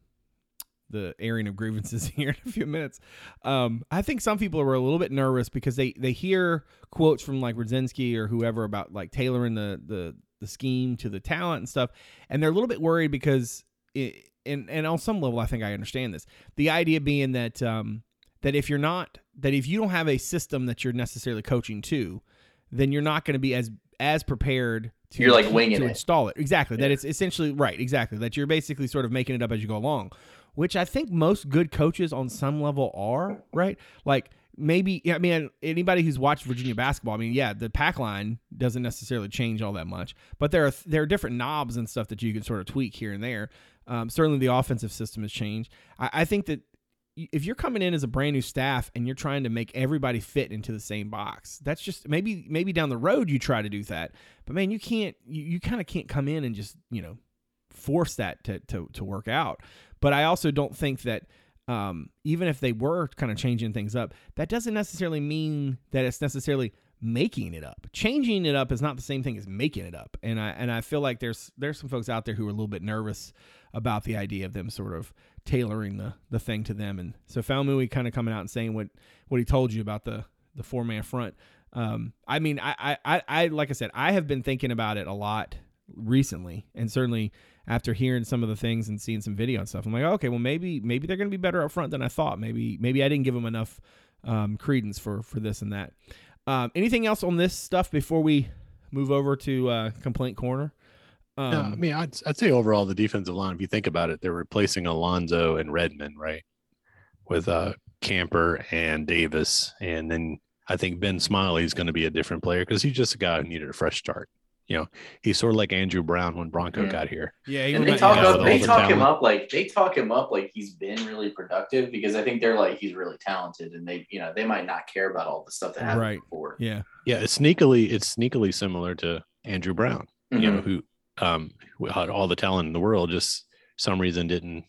the airing of grievances here in a few minutes. Um, I think some people are a little bit nervous because they they hear quotes from like Rudzinski or whoever about like tailoring the the the scheme to the talent and stuff, and they're a little bit worried because. It, and, and on some level, I think I understand this. The idea being that um, that if you're not that if you don't have a system that you're necessarily coaching to then you're not going to be as as prepared to You're, like, to- winging to it. install it. Exactly. That it's essentially right. Exactly. That you're basically sort of making it up as you go along, which I think most good coaches on some level are. Right. Like maybe I mean anybody who's watched Virginia basketball. I mean, yeah, the pack line doesn't necessarily change all that much, but there are there are different knobs and stuff that you can sort of tweak here and there. Um, certainly, the offensive system has changed. I, I think that if you're coming in as a brand new staff and you're trying to make everybody fit into the same box, that's just maybe maybe down the road you try to do that. But man, you can't. You, you kind of can't come in and just you know force that to to to work out. But I also don't think that um, even if they were kind of changing things up, that doesn't necessarily mean that it's necessarily making it up. Changing it up is not the same thing as making it up. And I and I feel like there's there's some folks out there who are a little bit nervous about the idea of them sort of tailoring the the thing to them. And so Faumui kind of coming out and saying what what he told you about the the four man front. Um, I mean, I, I, I, like I said, I have been thinking about it a lot recently, and certainly after hearing some of the things and seeing some video and stuff, I'm like, okay, well, maybe, maybe they're going to be better up front than I thought. Maybe, maybe I didn't give them enough um, credence for for this and that. Um, anything else on this stuff before we move over to uh, complaint corner? Um, No, I mean, I'd, I'd say overall the defensive line. If you think about it, they're replacing Alonso and Redmond, right, with uh Camper and Davis, and then I think Ben Smiley is going to be a different player because he's just a guy who needed a fresh start. You know, he's sort of like Andrew Brown when Bronco Yeah. got here. yeah, he And they talk up, they the talk him up like they talk him up like he's been really productive because I think they're like he's really talented and they you know they might not care about all the stuff that happened Right. before. yeah, Yeah, it's sneakily it's sneakily similar to Andrew Brown. You Mhm. know, who um had all the talent in the world, just some reason didn't.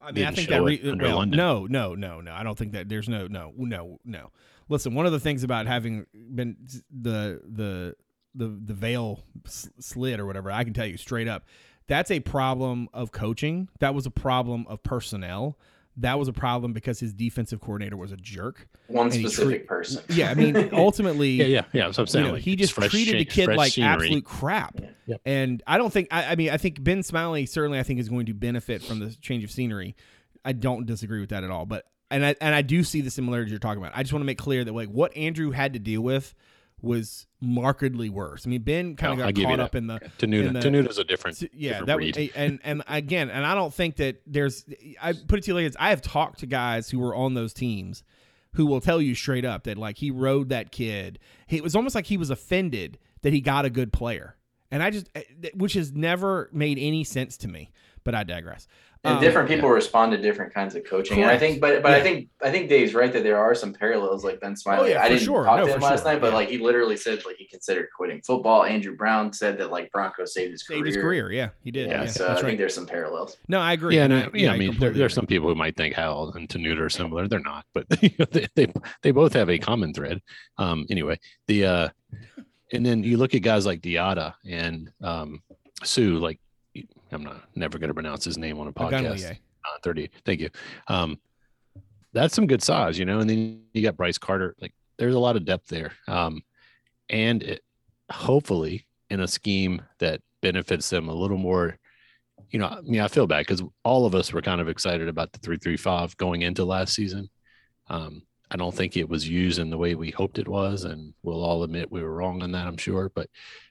I mean, I didn't think show that re- under well, London. no, no, no, no. I don't think that there's no, no, no, no. Listen, one of the things about having been the the the the veil slid or whatever, I can tell you straight up, that's a problem of coaching. That was a problem of personnel. That was a problem because his defensive coordinator was a jerk. One specific treat- person. Yeah, I mean, ultimately, Yeah, yeah, yeah. So I'm you saying know, like, he just fresh treated the kid like scenery. absolute crap. Yeah. Yep. And I don't think I, I mean I think Ben Smiley certainly I think is going to benefit from the change of scenery. I don't disagree with that at all. But and I and I do see the similarities you're talking about. I just want to make clear that like what Andrew had to deal with was markedly worse. I mean Ben kind of I got caught up in the Tenuta. in the- a different. yeah, different that breed. was and and again, and I don't think that there's. I put it to you like this: I have talked to guys who were on those teams, who will tell you straight up that like he rode that kid. He, it was almost like he was offended that he got a good player, and I just, eh, which has never made any sense to me. But I digress. And Um, different people respond to different kinds of coaching. And I think, but but I think I think Dave's right that there are some parallels like Ben Smiley. Oh, yeah, I didn't sure. talk No, to him last sure. night, but Yeah. like he literally said like he considered quitting football. Andrew Brown said that like Bronco saved his saved career. his career. Yeah, he did. Yeah, Yeah, so I that's think there's some parallels. No, I agree. Yeah, and no, I- yeah. I mean, there, completely there's some people who might think Howell and Tenuta are similar. They're not, but you know, they, they they both have a common thread. Um, anyway, the uh, and then you look at guys like Diata and um, Sue. Like, I'm not never going to pronounce his name on a podcast. Uh. Thank you. Um, that's some good size, you know. And then you got Bryce Carter. Like, there's a lot of depth there. Um, and it, hopefully in a scheme that benefits them a little more you know, I mean, I feel bad because all of us were kind of excited about the three three five going into last season. Um, I don't think it was used in the way we hoped it was, and we'll all admit we were wrong on that. I'm sure, but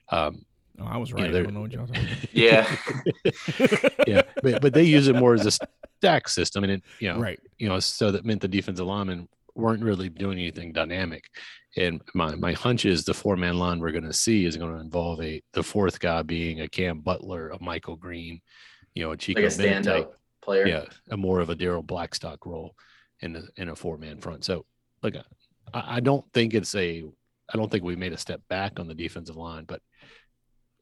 um, Oh, I was Yeah, right. I they're- don't know what y'all talking Yeah. yeah, but but they use it more as a stack system, and it you know. Right. you know, so that meant the defensive linemen weren't really doing anything dynamic. And my my hunch is the four man line we're going to see is going to involve a the fourth guy being a Cam Butler, a Michael Green, you know, a Chico like a stand type. up player. yeah, a more of a Darryl Blackstock role in a in a four man front. So look, I, I don't think it's a I don't think we made a step back on the defensive line, but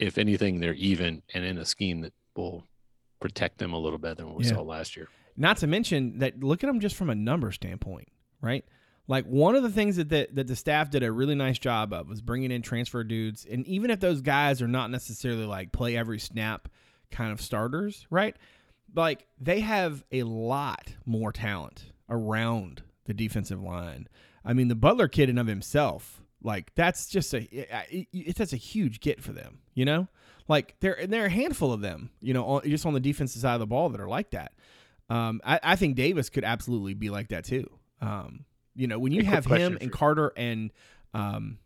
if anything, they're even and in a scheme that will protect them a little better than what we Yeah. saw last year. Not to mention that look at them just from a number standpoint, right? Like one of the things that the, that the staff did a really nice job of was bringing in transfer dudes, and even if those guys are not necessarily like play every snap kind of starters, right? Like they have a lot more talent around the defensive line. I mean, the Butler kid in of himself, like that's just a it, it, that's a huge get for them, you know. Like there and there are a handful of them, you know, on, just on the defensive side of the ball that are like that. Um, I, I think Davis could absolutely be like that too. Um, you know, when you Hey, have him and Carter and um,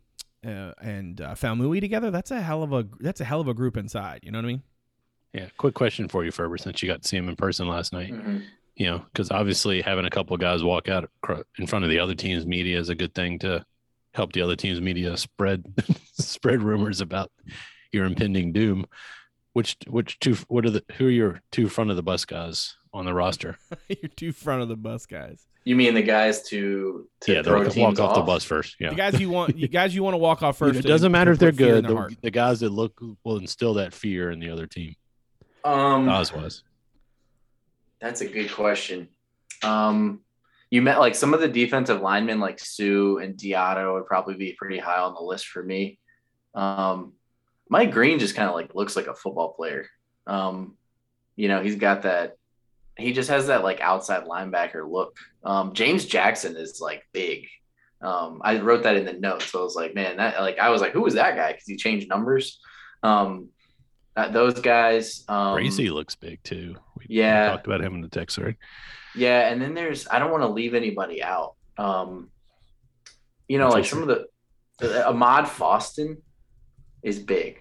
uh, and uh, Faumui together, that's a hell of a that's a hell of a group inside. You know what I mean? Yeah. Quick question for you, Ferber, since you got to see him in person last night. Mhm. You know, because obviously having a couple of guys walk out in front of the other team's media is a good thing to help the other team's media spread spread rumors about your impending doom. Which which two what are the who are your two front of the bus guys on the roster? You're two front of the bus guys. You mean the guys to to yeah, throw they'll teams walk off, the bus first. Yeah. The guys you want, you guys you want to walk off You know, first. it doesn't matter if they're put fear in good. The, the guys that look will instill that fear in the other team. Um, Oz was. That's a good question. Um, you met like some of the defensive linemen, like Sue and Diato, would probably be pretty high on the list for me. Um, Mike Green just kind of like looks like a football player. Um, you know, he's got that. He just has that like outside linebacker look. Um, James Jackson is like big. Um, I wrote that in the notes. So I was like, man, that like I was like, who was that guy? Because he changed numbers. Um, uh, those guys. Um, looks big too. We, we yeah. talked about him in the text, right? Yeah, and then there's I don't want to leave anybody out. Um, you know, That's like okay. some of the, the Ahmad Foston is big.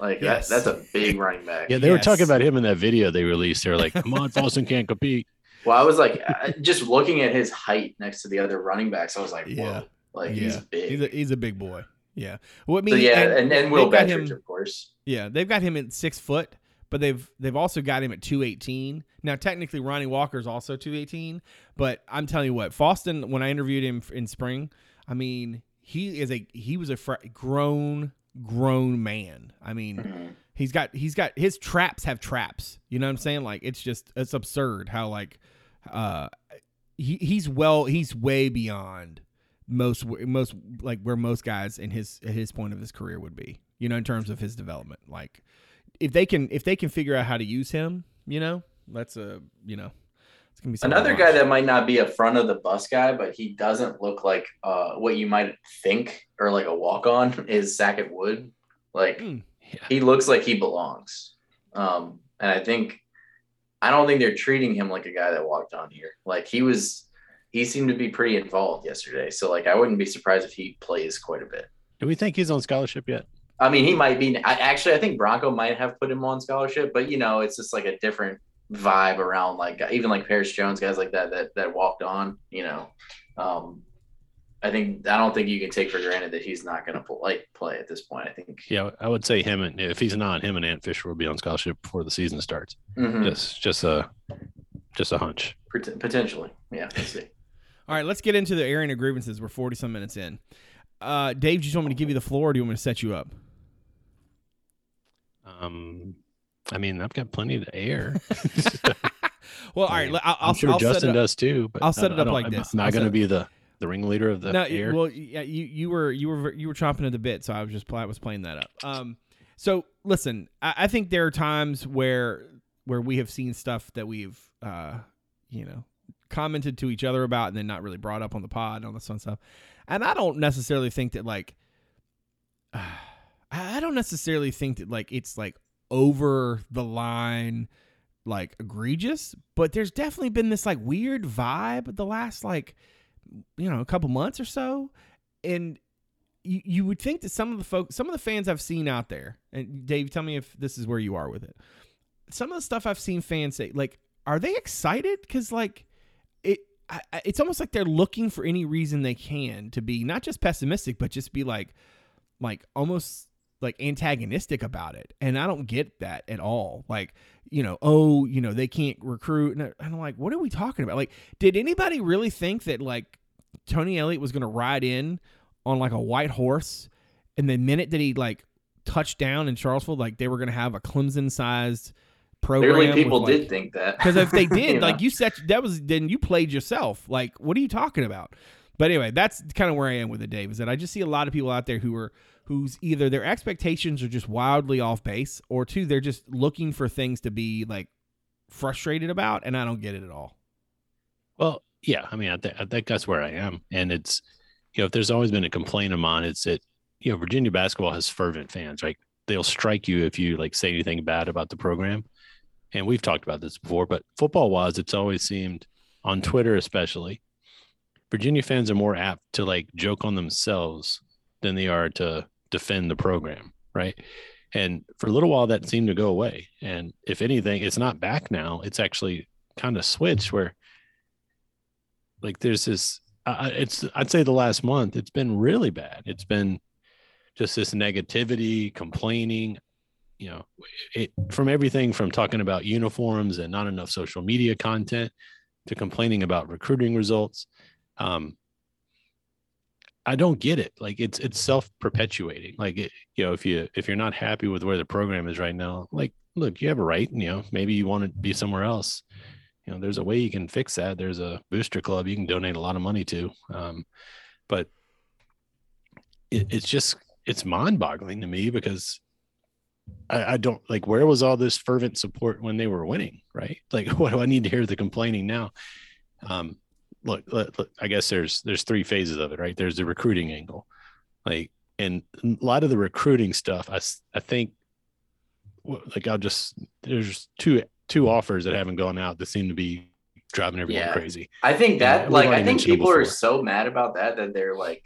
Like Yes. that, that's a big running back. Yeah, they were talking about him in that video they released. They were like, "Ahmad Foston can't compete." Well, I was like, just looking at his height next to the other running backs, I was like, whoa, Yeah. like yeah, he's big. He's a, he's a big boy. Yeah. Well, I mean, so yeah, and, and, Will they've got Bedford, him- of course. Yeah, they've got him at six foot, but they've they've also got him at two eighteen. Now, technically, Ronnie Walker's also two eighteen, but I'm telling you what, Foston. When I interviewed him in spring, I mean, he is a he was a fr- grown grown man. I mean, he's got he's got his traps have traps. You know what I'm saying? Like it's just it's absurd how like uh he he's well he's way beyond most most like where most guys in his at his point of his career would be. You know, in terms of his development. Like if they can if they can figure out how to use him, you know, that's a you know it's gonna be Another guy that might not be a front of the bus guy, but he doesn't look like uh, what you might think or like a walk on is Sackett Wood. Like Hmm. Yeah. he looks like he belongs. Um, and I think I don't think they're treating him like a guy that walked on here. Like he was he seemed to be pretty involved yesterday. So like I wouldn't be surprised if he plays quite a bit. Do we think he's on scholarship yet? I mean, he might be. I actually, I think Bronco might have put him on scholarship, but you know, it's just like a different vibe around like even like Perris Jones, guys like that that that walked on. You know, um, I think I don't think you can take for granted that he's not going to like play at this point. I think Yeah, I would say him and if he's not, him and Ant Fisher will be on scholarship before the season starts. Mhm. Just just a just a hunch. Pot- potentially, yeah. Let's see. All right, let's get into the airing of grievances. We're 40 some minutes in. Uh, Dave, do you want me to give you the floor or do you want me to set you up? Um, I mean, I've got plenty to air. Well, all right, I'll, I'll, I'm sure I'll Justin does too. But I'll set it up like I'm this. Not going to be the the ringleader of the no, air. well, yeah, you you were you were you were chomping at the bit, so I was just I was playing that up. Um, so listen, I, I think there are times where where we have seen stuff that we've uh, you know, commented to each other about and then not really brought up on the pod and all this fun stuff. And I don't necessarily think that like, I don't necessarily think that like it's like over the line like egregious, but there's definitely been this like weird vibe the last like you know a couple months or so, and you, you would think that some of the folks, some of the fans I've seen out there, and Dave, tell me if this is where you are with it. Some of the stuff I've seen fans say, like, are they excited? Because like it, I- it's almost like they're looking for any reason they can to be not just pessimistic, but just be like, like almost like antagonistic about it. And I don't get that at all. Like, you know, oh, you know, they can't recruit. And I'm like, what are we talking about? Like, did anybody really think that like Tony Elliott was going to ride in on like a white horse and the minute that he like touched down in Charlottesville, like they were going to have a Clemson sized program? Clearly, with, people like- did think that because if they did, like you said, that was then you played yourself. Like, what are you talking about? But anyway, that's kind of where I am with it, Dave. Is that I just see a lot of people out there who are whose either their expectations are just wildly off base, or two, they're just looking for things to be like frustrated about, and I don't get it at all. Well, yeah, I mean, I, th- I think that's where I am, and it's you know, if there's always been a complaint of mine, it's that you know, Virginia basketball has fervent fans, right? They'll strike you if you like say anything bad about the program, and we've talked about this before. But football wise, it's always seemed on Twitter, especially, Virginia fans are more apt to like joke on themselves than they are to defend the program, right? And for a little while, that seemed to go away. And if anything, it's not back now. It's actually kind of switched where, like, there's this. Uh, it's I'd say the last month, it's been really bad. It's been just this negativity, complaining. You know, it from everything from talking about uniforms and not enough social media content to complaining about recruiting results. Um, I don't get it. Like it's it's self perpetuating. Like it, you know, if you if you're not happy with where the program is right now, like look, you have a right. You know, maybe you want to be somewhere else. You know, there's a way you can fix that. There's a booster club you can donate a lot of money to. Um, but it, it's just it's mind boggling to me because I, I don't like where was all this fervent support when they were winning, right? Like, what do I need to hear the complaining now? Um, look, look, look, I guess there's there's three phases of it, right? There's the recruiting angle, like, and a lot of the recruiting stuff. I I think, like, I'll just there's two two offers that haven't gone out that seem to be driving everyone Yeah. crazy. I think that we've like I think people are so mad about that that they're like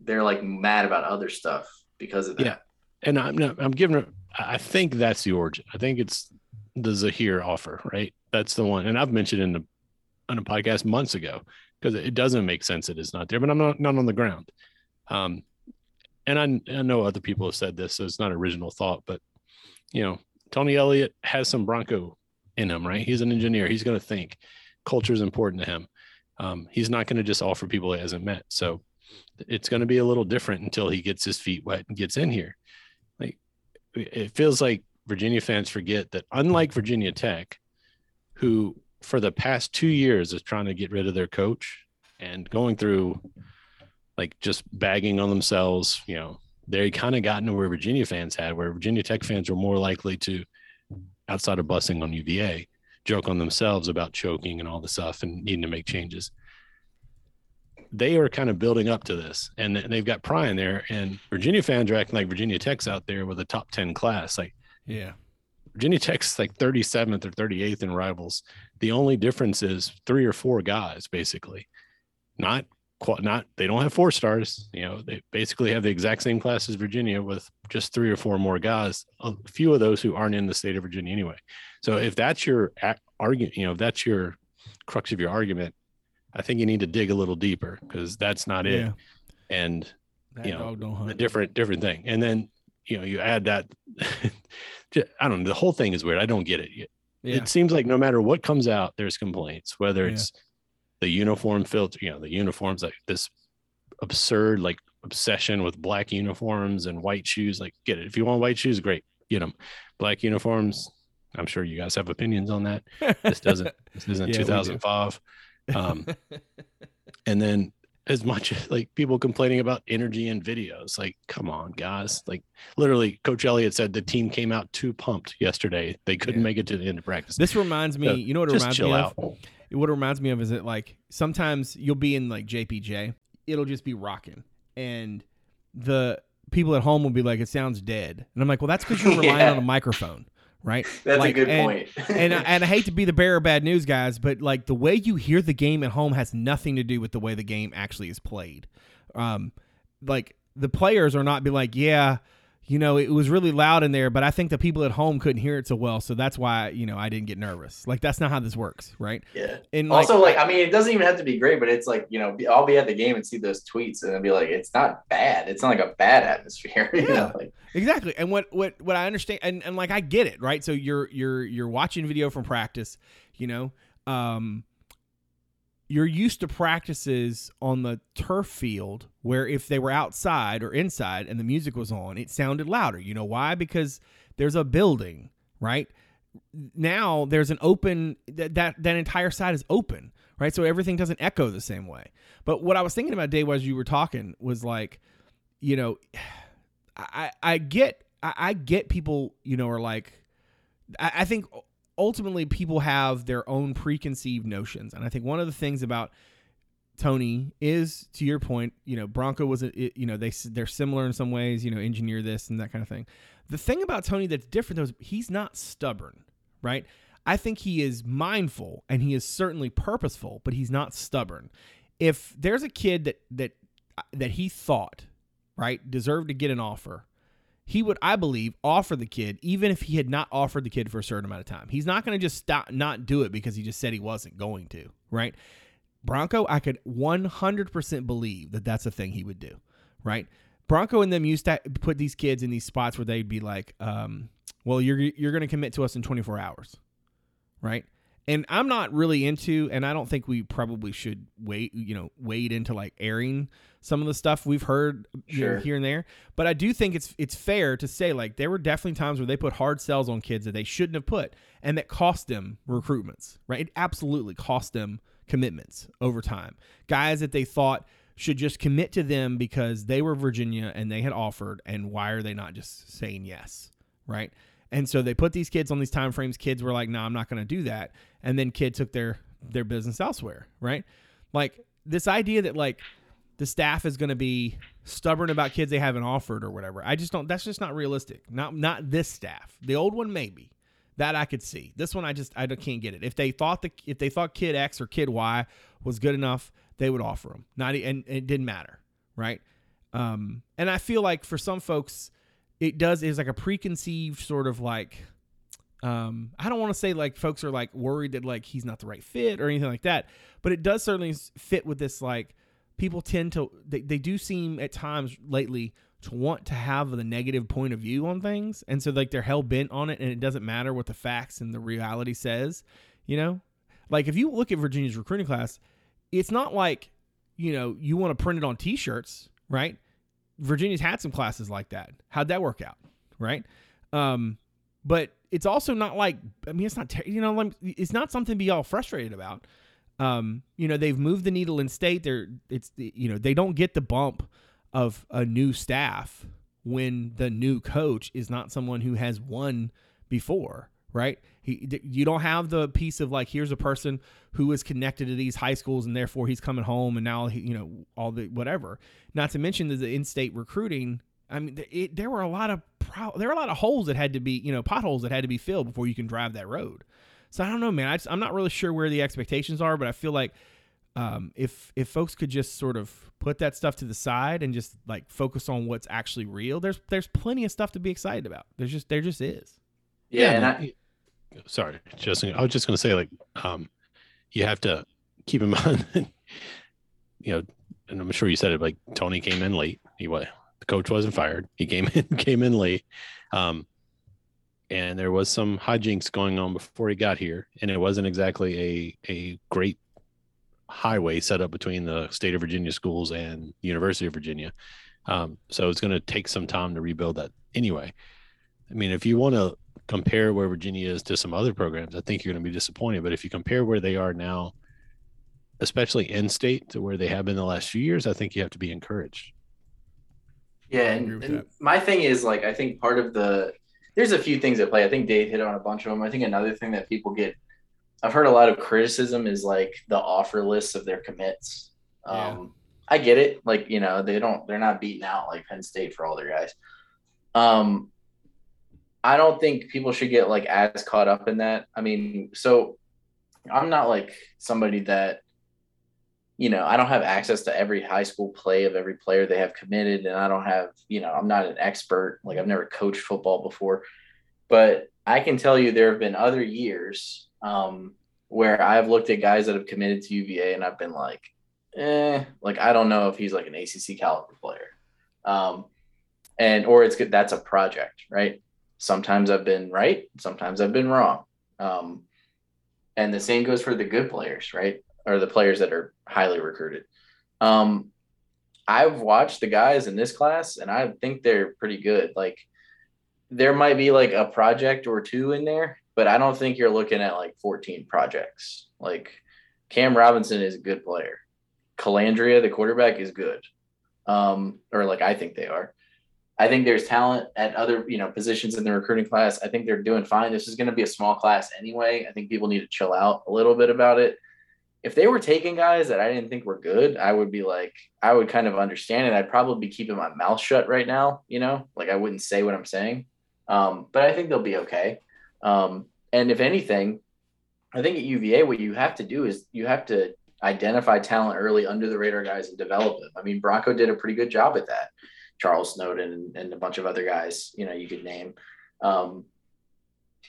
they're like mad about other stuff because of that. Yeah. And I'm not, I'm giving I think that's the origin. I think it's the Zahir offer, right? That's the one. And I've mentioned in the, on a podcast months ago, because it doesn't make sense that it's not there, but I'm not, not on the ground. Um, and I, I know other people have said this, so it's not original thought, but you know, Tony Elliott has some Bronco in him, right? He's an engineer. He's going to think culture is important to him. Um, he's not going to just offer people he hasn't met. So it's going to be a little different until he gets his feet wet and gets in here. Like it feels like Virginia fans forget that unlike Virginia Tech, who for the past two years is trying to get rid of their coach and going through like just bagging on themselves, you know, they kind of gotten to where Virginia fans had, where Virginia Tech fans were more likely to, outside of busing on UVA, joke on themselves about choking and all the stuff and needing to make changes. They are kind of building up to this, and they've got Prime there, and Virginia fans are acting like Virginia Tech's out there with a top ten class. Like Yeah. Virginia Tech's like 37th or 38th in rivals. The only difference is three or four guys, basically. Not quite, not they don't have four stars. You know, they basically have the exact same class as Virginia with just three or four more guys. A few of those who aren't in the state of Virginia anyway. So if that's your argument, you know, if that's your crux of your argument, I think you need to dig a little deeper because that's not it. And That you know, a different different thing and then you know you add that i don't know the whole thing is weird i don't get it It- Yeah. it seems like no matter what comes out there's complaints whether Yeah. it's the uniform filter you know the uniforms like this absurd like obsession with black uniforms and white shoes like get it if you want white shoes great get them black uniforms i'm sure you guys have opinions on that this doesn't this isn't Yeah, we do. 2005 um and then as much as like people complaining about energy and videos. Like come on guys. Like literally coach elliott said the team came out too pumped yesterday. They couldn't Yeah. make it to the end of practice. This reminds me, So, you know what it reminds me out. Of? What it reminds me of is that like sometimes you'll be in like JPJ, it'll just be rocking, and the people at home will be like, "It sounds dead," and I'm like, "Well, that's because you're relying Yeah. on a microphone, right?" That's Like, a good and- point. and I, and I hate to be the bearer of bad news, guys, but like the way you hear the game at home has nothing to do with the way the game actually is played. Um, like the players are not be like, yeah, you know, it was really loud in there, but I think the people at home couldn't hear it so well, so that's why you know I didn't get nervous. Like that's not how this works, right? yeah. And also, like, I mean, it doesn't even have to be great, but it's like, you know, be- I'll be at the game and see those tweets and I'll be like, it's not bad. It's not like a bad atmosphere. You Yeah. know, like, Exactly. And what what what I understand and, and like I get it, right? So you're you're you're watching video from practice, you know. Um you're used to practices on the turf field where if they were outside or inside and the music was on, it sounded louder. You know why? Because there's a building, right? Now there's an open that that, that entire side is open, right? So everything doesn't echo the same way. But what I was thinking about Dave as you were talking was like, you know, I, I get I, I get people you know are like I, I think ultimately people have their own preconceived notions. And I think one of the things about Tony is to your point you know Bronco was a, it- you know they they're similar in some ways you know engineer this and that kind of thing. The thing about Tony that's different though is he's not stubborn right? I think he is mindful and he is certainly purposeful but he's not stubborn. If there's a kid that that that he thought right, deserved to get an offer, he would, I believe, offer the kid even if he had not offered the kid for a certain amount of time. He's not going to just stop, not do it because he just said he wasn't going to, right? Bronco, I could 100% believe that that's a thing he would do, right? Bronco and them used to put these kids in these spots where they'd be like, um, well, you're you're going to commit to us in 24 hours, right? And I'm not really into, and I don't think we probably should wait, you know, wade into like airing some of the stuff we've heard you know, here and there. But I do think it's it's fair to say like there were definitely times where they put hard sells on kids that they shouldn't have put, and that cost them recruitments, right? It absolutely cost them commitments over time. Guys that they thought should just commit to them because they were Virginia and they had offered, and why are they not just saying yes, right? And so they put these kids on these time frames. Kids were like, "No, I'm not going to do that," and then kids took their their business elsewhere, right? Like this idea that like the staff is going to be stubborn about kids they haven't offered or whatever. I just don't. That's just not realistic. Not not this staff. The old one maybe that I could see. This one I just I can't get it. If they thought the if they thought kid X or kid Y was good enough, they would offer them. Not and, and it didn't matter, right? Um, and I feel like for some folks, it does is like a preconceived sort of like. Um, I don't want to say like folks are like worried that like he's not the right fit or anything like that, but it does certainly fit with this like people tend to they, they do seem at times lately to want to have the negative point of view on things and so like they're hell bent on it and it doesn't matter what the facts and the reality says you know like if you look at virginia's recruiting class it's not like you know you want to print it on t-shirts right virginia's had some classes like that. How'd that work out right? Um but it's also not like i mean it's not ter- you know it's not something to be all frustrated about. Um, you know, they've moved the needle in state. They're it's you know they don't get the bump of a new staff when the new coach is not someone who has won before, right? He you don't have the piece of like here's a person who is connected to these high schools and therefore he's coming home and now he, you know all the whatever. Not to mention that the in-state recruiting. I mean, it, there were a lot of pro- there were a lot of holes that had to be you know potholes that had to be filled before you can drive that road. So I don't know, man. I just, I'm not really sure where the expectations are, but I feel like um, if if folks could just sort of put that stuff to the side and just like focus on what's actually real, there's there's plenty of stuff to be excited about. There's just there just is. Yeah, and man, I, y- sorry, Justin. I was just going to say, like, um, you have to keep in mind, you know, and I'm sure you said it. Like Tony came in late. He was the coach wasn't fired. He came in came in late, um, and there was some hijinks going on before he got here, and it wasn't exactly a a great highway set up between the state of Virginia schools and University of Virginia. Um, so it's going to take some time to rebuild that anyway. I mean, if you want to compare where Virginia is to some other programs, I think you're going to be disappointed. But if you compare where they are now, especially in state to where they have been the last few years, I think you have to be encouraged. Yeah, and, and my thing is like I think part of the there's a few things at play. I think Dave hit on a bunch of them. I think another thing that people get I've heard a lot of criticism is like the offer lists of their commits. Yeah. Um I get it. Like, you know, they don't they're not beating out like Penn State for all their guys. Um I don't think people should get like as caught up in that. I mean, so I'm not like somebody that you know, I don't have access to every high school play of every player they have committed, and I don't have, you know, I'm not an expert. Like I've never coached football before, but I can tell you there have been other years um, where I've looked at guys that have committed to UVA, and I've been like, eh, like I don't know if he's like an ACC caliber player, um, and or it's good. That's a project, right? Sometimes I've been right, sometimes I've been wrong, um, and the same goes for the good players, right? or the players that are highly recruited. Um, I've watched the guys in this class, and I think they're pretty good. Like, there might be like a project or two in there, but I don't think you're looking at like 14 projects. Like, Cam Robinson is a good player. Colandrea, the quarterback, is good. Um, or like I think they are. I think there's talent at other, you know, positions in the recruiting class. I think they're doing fine. This is going to be a small class anyway. I think people need to chill out a little bit about it if they were taking guys that I didn't think were good, I would be like, I would kind of understand it. I'd probably be keeping my mouth shut right now, you know, like I wouldn't say what I'm saying. Um, but I think they'll be okay. Um, and if anything, I think at UVA, what you have to do is you have to identify talent early under the radar guys and develop them. I mean, Bronco did a pretty good job at that. Charles Snowden and, a bunch of other guys, you know, you could name. Um,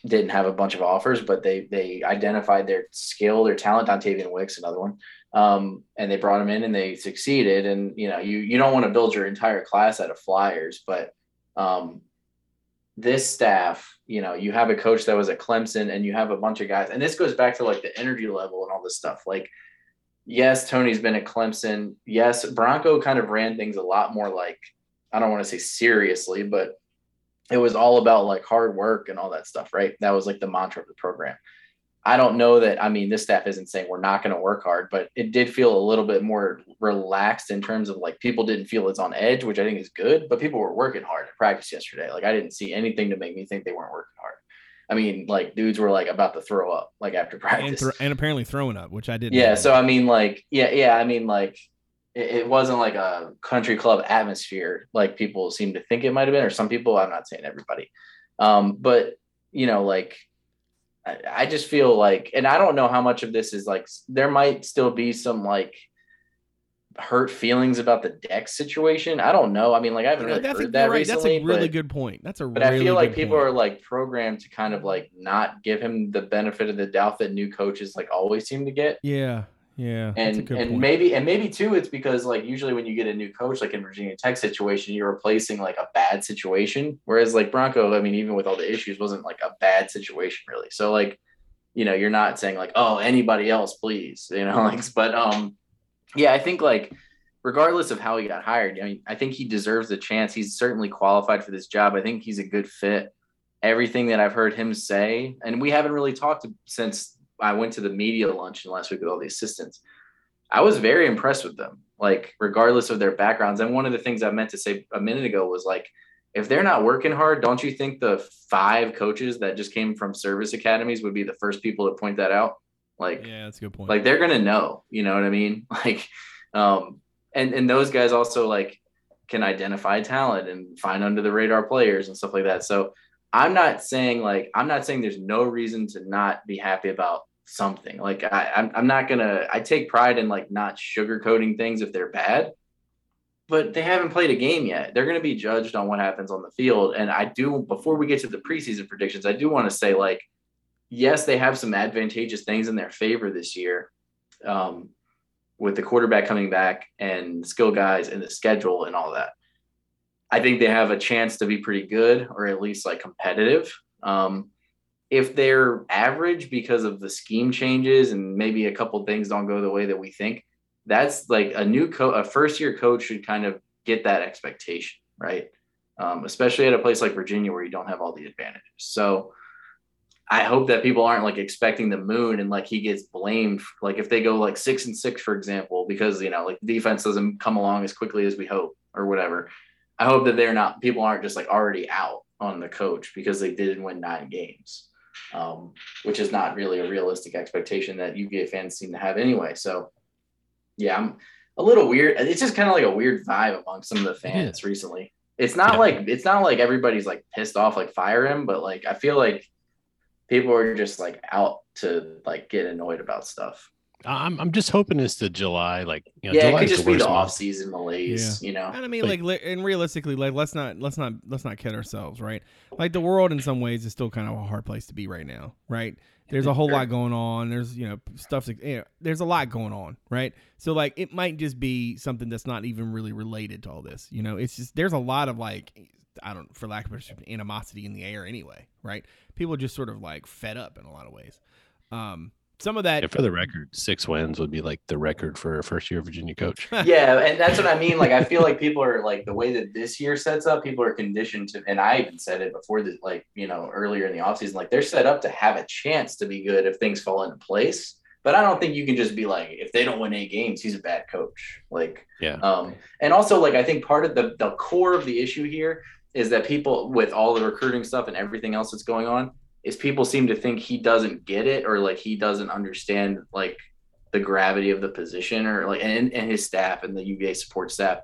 didn't have a bunch of offers, but they they identified their skill, their talent. Dontayvion Wicks, another one, um, and they brought him in and they succeeded. And you know, you you don't want to build your entire class out of flyers, but um, this staff, you know, you have a coach that was at Clemson, and you have a bunch of guys, and this goes back to like the energy level and all this stuff. Like, yes, Tony's been at Clemson. Yes, Bronco kind of ran things a lot more like I don't want to say seriously, but it was all about like hard work and all that stuff, right? That was like the mantra of the program. I don't know that. I mean, this staff isn't saying we're not going to work hard, but it did feel a little bit more relaxed in terms of like people didn't feel it's on edge, which I think is good, but people were working hard at practice yesterday. Like I didn't see anything to make me think they weren't working hard. I mean, like dudes were like about to throw up like after and, practice. and apparently throwing up, which I didn't. Yeah. know. So I mean, like, yeah, yeah. I mean, like, it, it wasn't like a country club atmosphere like people seem to think it might have been, or some people. I'm not saying everybody, um, but you know, like, I, I just feel like, and I don't know how much of this is like. There might still be some like hurt feelings about the Dex situation. I don't know. I mean, like, I haven't really that's a, heard that you're right. recently. That's a really but- good point. That's a but really I feel like people point. are like programmed to kind of like not give him the benefit of the doubt that new coaches like always seem to get Yeah, yeah. a and and point. maybe and maybe too it's because like usually when you get a new coach like in Virginia Tech situation you're replacing like a bad situation whereas like Bronco I mean even with all the issues wasn't like a bad situation really so like you know you're not saying like oh anybody else please you know like but um yeah I think like regardless of how he got hired I mean I think he deserves the chance he's certainly qualified for this job I think he's a good fit everything that I've heard him say and we haven't really talked since I went to the media luncheon last week with all the assistants. I was very impressed with them, like regardless of their backgrounds. And one of the things I meant to say a minute ago was like, if they're not working hard, don't you think the five coaches that just came from service academies would be the first people to point that out? Like, yeah, that's a good point. like they're gonna know, you know what I mean? Like, um, and and those guys also like can identify talent and find under the radar players and stuff like that. So I'm not saying like I'm not saying there's no reason to not be happy about something. Like I, I'm I'm not gonna I take pride in like not sugarcoating things if they're bad, but they haven't played a game yet. They're gonna be judged on what happens on the field. And I do before we get to the preseason predictions, I do want to say like yes, they have some advantageous things in their favor this year. Um, with the quarterback coming back and skill guys and the schedule and all that. I think they have a chance to be pretty good or at least like competitive. Um, if they're average because of the scheme changes and maybe a couple things don't go the way that we think, that's like a new coach, a first year coach should kind of get that expectation, right? Um, especially at a place like Virginia where you don't have all the advantages. So I hope that people aren't like expecting the moon and like he gets blamed. Like if they go like six and six, for example, because you know like defense doesn't come along as quickly as we hope or whatever. I hope that they're not people aren't just like already out on the coach because they didn't win nine games, um, which is not really a realistic expectation that UVA fans seem to have anyway. So yeah, I'm a little weird. It's just kind of like a weird vibe among some of the fans recently. It's not Yeah. like it's not like everybody's like pissed off, like fire him, but like I feel like people are just like out to like get annoyed about stuff. I'm I'm just hoping it's the July, like you know, yeah, it could just the be the off season malaise, you know. And I mean, Like- like, and realistically, like, let's not, let's not, let's not kid ourselves, right? Like, the world in some ways is still kind of a hard place to be right now, right? There's a whole lot going on. There's, you know, stuff. that- You know, there's a lot going on, right? So, like, it might just be something that's not even really related to all this. You know, it's just there's a lot of like, I don't, for lack of a better animosity in the air anyway, right? People are just sort of like fed up in a lot of ways. Um, some of that, Yeah, for the record, six wins would be like the record for a first year Virginia coach. yeah, and that's what I mean. Like I feel like people are like the way that this year sets up, people are conditioned to and I even said it before that like, you know, earlier in the offseason, like they're set up to have a chance to be good if things fall into place. But I don't think you can just be like, if they don't win eight games, he's a bad coach. Like Yeah. Um, and also, like, I think part of the, the core of the issue here is that people, with all the recruiting stuff and everything else that's going on, is people seem to think he doesn't get it or like he doesn't understand like the gravity of the position or like and, and his staff and the UVA support staff.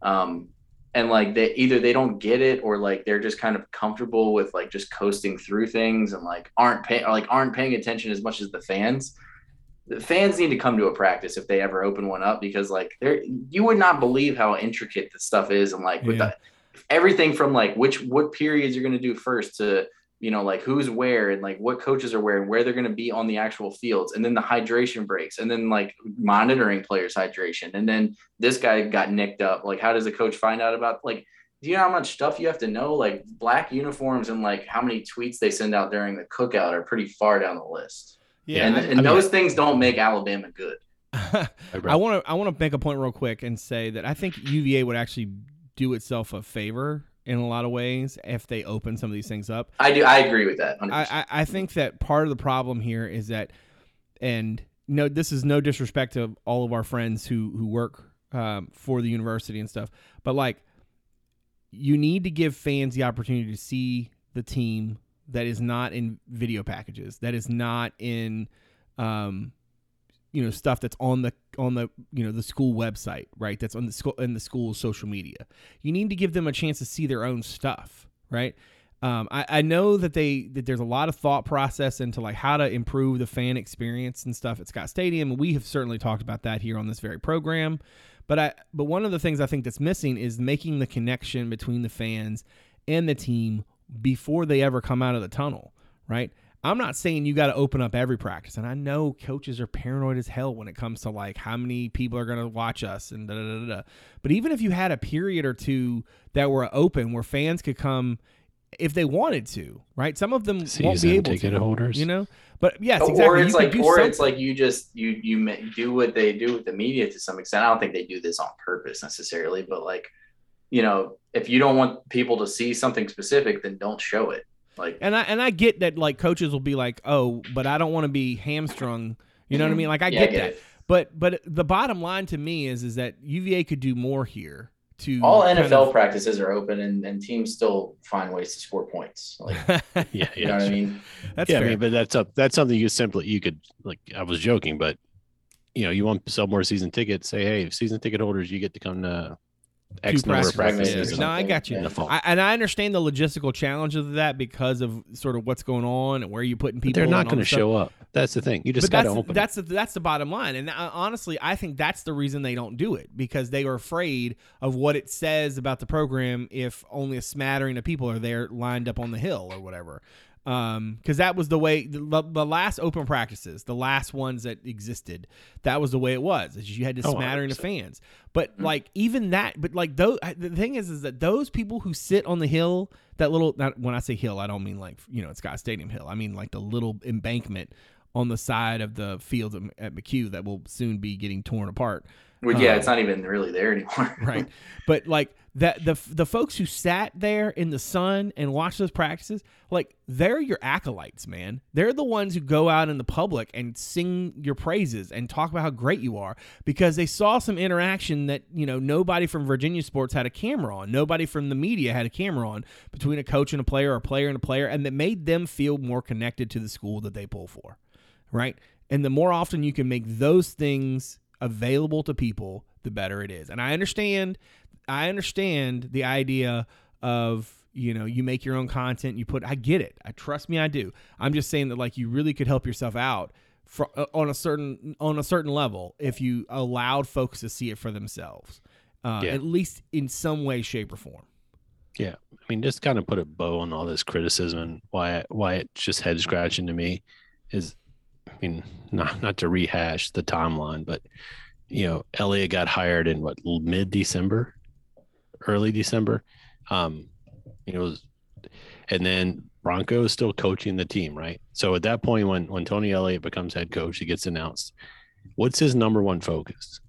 Um, and like they either they don't get it or like they're just kind of comfortable with like just coasting through things and like aren't paying like aren't paying attention as much as the fans the fans need to come to a practice if they ever open one up because like there you would not believe how intricate this stuff is and like with Yeah. the, everything from like which what periods you're going to do first to you know like who's where and like what coaches are where and where they're going to be on the actual fields. And then the hydration breaks and then like monitoring players hydration. And then this guy got nicked up. Like how does the coach find out about like do you know how much stuff you have to know? Like black uniforms and like how many tweets they send out during the cookout are pretty far down the list. Yeah, and, and I mean- those things don't make Alabama good. I want to I want to make a point real quick and say that I think UVA would actually do itself a favor in a lot of ways if they open some of these things up. I do. I agree with that. 100%. I, I, I think that part of the problem here is that, and no, this is no disrespect to all of our friends who who work um, for the university and stuff, but like, you need to give fans the opportunity to see the team that is not in video packages, that is not in, um, you know, stuff that's on the on the you know the school website, right? That's on the school in the school's social media. You need to give them a chance to see their own stuff, right? Um, I, I know that they that there's a lot of thought process into like how to improve the fan experience and stuff at Scott Stadium, we have certainly talked about that here on this very program. But I but one of the things I think that's missing is making the connection between the fans and the team before they ever come out of the tunnel, right? I'm not saying you got to open up every practice, and I know coaches are paranoid as hell when it comes to like how many people are going to watch us and da da da da. da. But even if you had a period or two that were open where fans could come if they wanted to, right? Some of them won't be able to. ticket to, holders. you know. But yes, or it's you like, do or it's like you just you you do what they do with the media to some extent. I don't think they do this on purpose necessarily, but like, you know, if you don't want people to see something specific, then don't show it. Like, And I and I get that like coaches will be like, "Oh, but I don't want to be hamstrung." You know what I mean? Like I Mm-hmm. Yeah, I get, get that. it. But but the bottom line to me is is that UVA could do more here to all kind NFL of- practices are open, and, and teams still find ways to score points. Like, Yeah, yeah. you know what I mean? That's yeah, fair. I mean, but that's up. That's something you simply you could like. I was joking, but you know, you want to sell more season tickets. Say, hey, season ticket holders, you get to come to X Two number of practices. practices. Yeah. in No, I got you. the. I, and I understand the logistical challenge of that because of sort of what's going on and where you're putting But people. they're not going to show up. That's the thing. You just got to that's open. that's the, that's the bottom line, and uh, honestly, I think that's the reason they don't do it because they are afraid of what it says about the program if only a smattering of people are there lined up on the hill or whatever. Um, because that was the way the, the last open practices, the last ones that existed, that was the way it was. You had to Oh, smattering of 100%. fans, but like even that, but like those. The thing is, is that those people who sit on the hill, that little. Not, when I say hill, I don't mean like you know it's Scott Stadium Hill. I mean like the little embankment on the side of the field at- at McCue that will soon be getting torn apart. Well, yeah, Um, it's not even really there anymore. Right. but like that the the folks who sat there in the sun and watched those practices, like they're your acolytes, man. They're the ones who go out in the public and sing your praises and talk about how great you are because they saw some interaction that, you know, nobody from Virginia sports had a camera on. Nobody from the media had a camera on between a coach and a player or a player and a player and that made them feel more connected to the school that they pull for right? And the more often you can make those things available to people, the better it is. And I understand, I understand the idea of you know you make your own content, you put. I get it. I trust me, I do. I'm just saying that like you really could help yourself out. For, uh, on a certain on a certain level, if you allowed folks to see it for themselves, uh, Yeah. at least in some way, shape, or form. Yeah, I mean, just kind of put a bow on all this criticism and why why it's just head scratching to me is, mean, not not to rehash the timeline, but you know, Elliott got hired in what mid December, early December, um, you know, and then Bronco is still coaching the team, right? So at that point, when when Tony Elliott becomes head coach, he gets announced. What's his number one focus?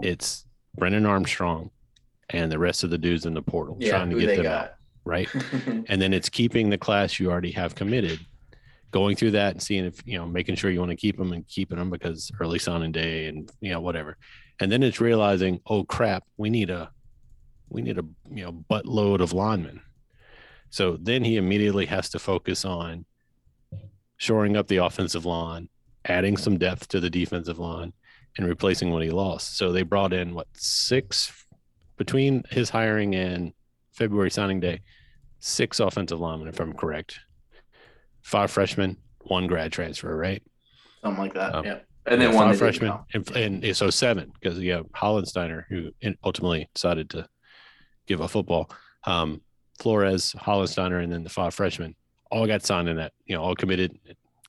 It's Brennan Armstrong and the rest of the dudes in the portal yeah, trying to get them out, right? and then it's keeping the class you already have committed going through that and seeing if you know making sure you want to keep them and keeping them because early signing day and you know whatever. And then it's realizing oh crap we need a we need a you know buttload of linemen. So then he immediately has to focus on shoring up the offensive line adding some depth to the defensive line and replacing what he lost. So they brought in what six between his hiring and february signing day six offensive linemen if i'm correct five freshmen, one grad transfer, right? Something like that. Um, yeah. And then Yeah, one freshman, that didn't freshmen, go. and, and so seven because you have Hollensteiner who ultimately decided to give up football. Um, Flores, Hollensteiner, and then the five freshmen all got signed in that. You know, all committed,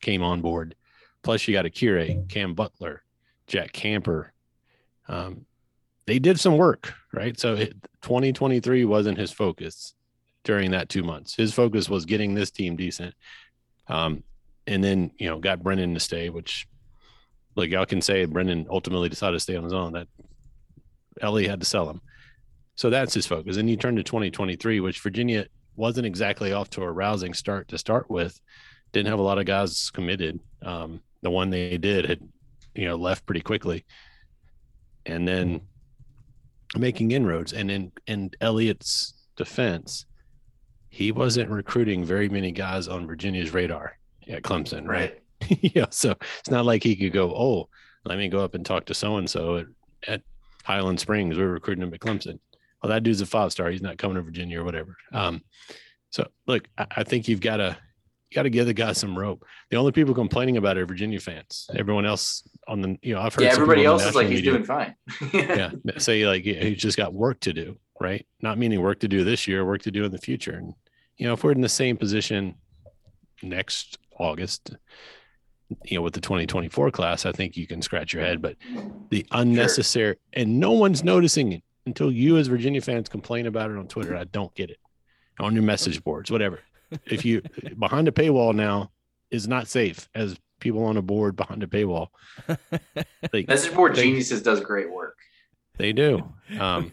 came on board. Plus, you got Akire, Cam Butler, Jack Camper. Um, they did some work, right? So it, 2023 wasn't his focus during that two months. His focus was getting this team decent. Um, and then you know got Brennan to stay, which like y'all can say Brennan ultimately decided to stay on his own. That Ellie had to sell him. So that's his focus. And you turn to 2023, which Virginia wasn't exactly off to a rousing start to start with. Didn't have a lot of guys committed. Um, the one they did had, you know, left pretty quickly. And then making inroads. And in in Elliott's defense, he wasn't recruiting very many guys on Virginia's radar at Clemson, right? Right. yeah. So it's not like he could go, oh, let me go up and talk to so and so at, Highland Springs. We're recruiting him at Clemson. Well, that dude's a five star. He's not coming to Virginia or whatever. Um, so look, I, I think you've got to you got to give the guy some rope. The only people complaining about it are Virginia fans. Everyone else on the you know I've heard Yeah, everybody else is like he's media- doing fine. yeah say like yeah, he's just got work to do right not meaning work to do this year work to do in the future and you know if we're in the same position next august you know with the 2024 class i think you can scratch your head but the unnecessary and no one's noticing it until you as virginia fans complain about it on twitter. I don't get it. On your message boards whatever. If you behind a paywall now is not safe as people on a board behind a paywall. Like Message board They- geniuses does great work. they do. Um,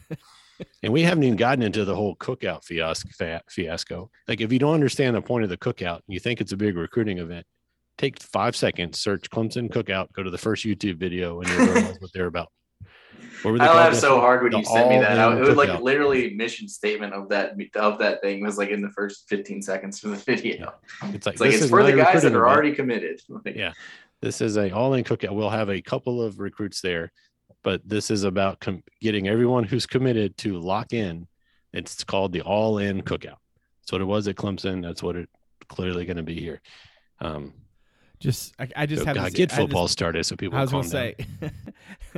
and we haven't even gotten into the whole cookout fiasco, fiasco. Like, if you don't understand the point of the cookout, and you think it's a big recruiting event, take five seconds, search Clemson cookout, go to the first YouTube video, and you'll realize what they're about. What I laughed so hard when you sent me that. I, it was like literally mission statement of that of that thing was like in the first 15 seconds of the video. It's like, It's like this it's is for the guys that are already committed. Like, Yeah. This is a all-in cookout. We'll have a couple of recruits there, but this is about com- getting everyone who's committed to lock in. It's called the all-in cookout. That's what it was at Clemson. That's what it clearly going to be here. Um, Just I, I just so have God, this, get I have this- football started so people I was gonna say,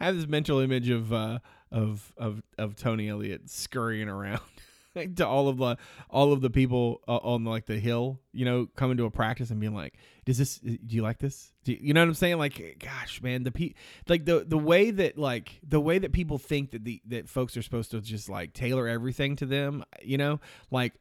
I have this mental image of uh, of of of Tony Elliott scurrying around to all of the all of the people uh, on like the hill, you know, coming to a practice and being like, "Does this? Uh, do you like this? Do you, you know what I'm saying? Like, eh, gosh, man, the pe- like the the way that like the way that people think that the that folks are supposed to just like tailor everything to them, you know, like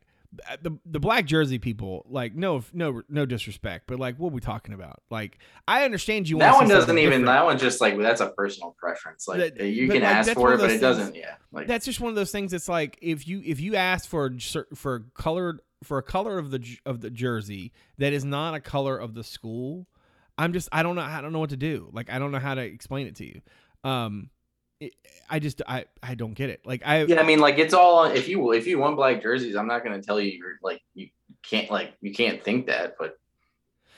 uh, the the black jersey people like no no no disrespect but like what are we talking about like i understand you that wanna one doesn't even. different. That one just like that's a personal preference. Like That- you can like, ask that's for it, but those it doesn't. Yeah, like that's just one of those things that's like if you if you ask for for colored for a color of the of the jersey that is not a color of the school i'm just i don't know i don't know what to do like i don't know how to explain it to you um it, i just i i don't get it like i yeah. I mean, like it's all if you if you want black jerseys, I'm not going to tell you you're like you can't like you can't think that, but.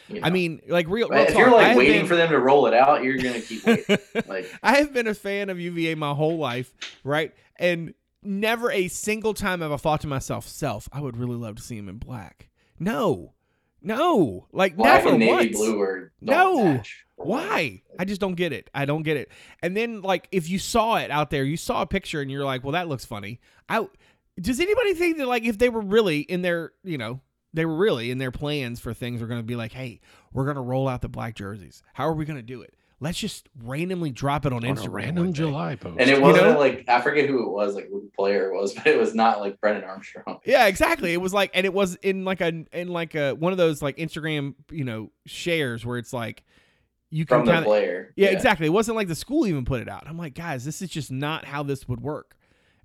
You i mean like real, real if you're like waiting been- for them to roll it out, you're gonna keep waiting. Like- I have been a fan of UVA my whole life, right? And never a single time have I thought to myself, "Self, I would really love to see him in black." No, no, like Black never and navy once. blue are No. Why? I just don't get it. I don't get it. And then like if you saw it out there, you saw a picture and you're like, "Well, that looks funny." I does anybody think that like if they were really in their, you know, they were really in their plans for things are going to be like, "Hey, we're going to roll out the black jerseys. How are we going to do it? Let's just randomly drop it on, On Instagram." a random. July post. And it wasn't know? like I forget who it was, like who the player it was, but it was not like Brennan Armstrong. Yeah, exactly. It was like, and it was in like a in like a one of those like Instagram, you know, shares where it's like you can From the kind of player. yeah, exactly. It wasn't like the school even put it out. I'm like, guys, this is just not how this would work.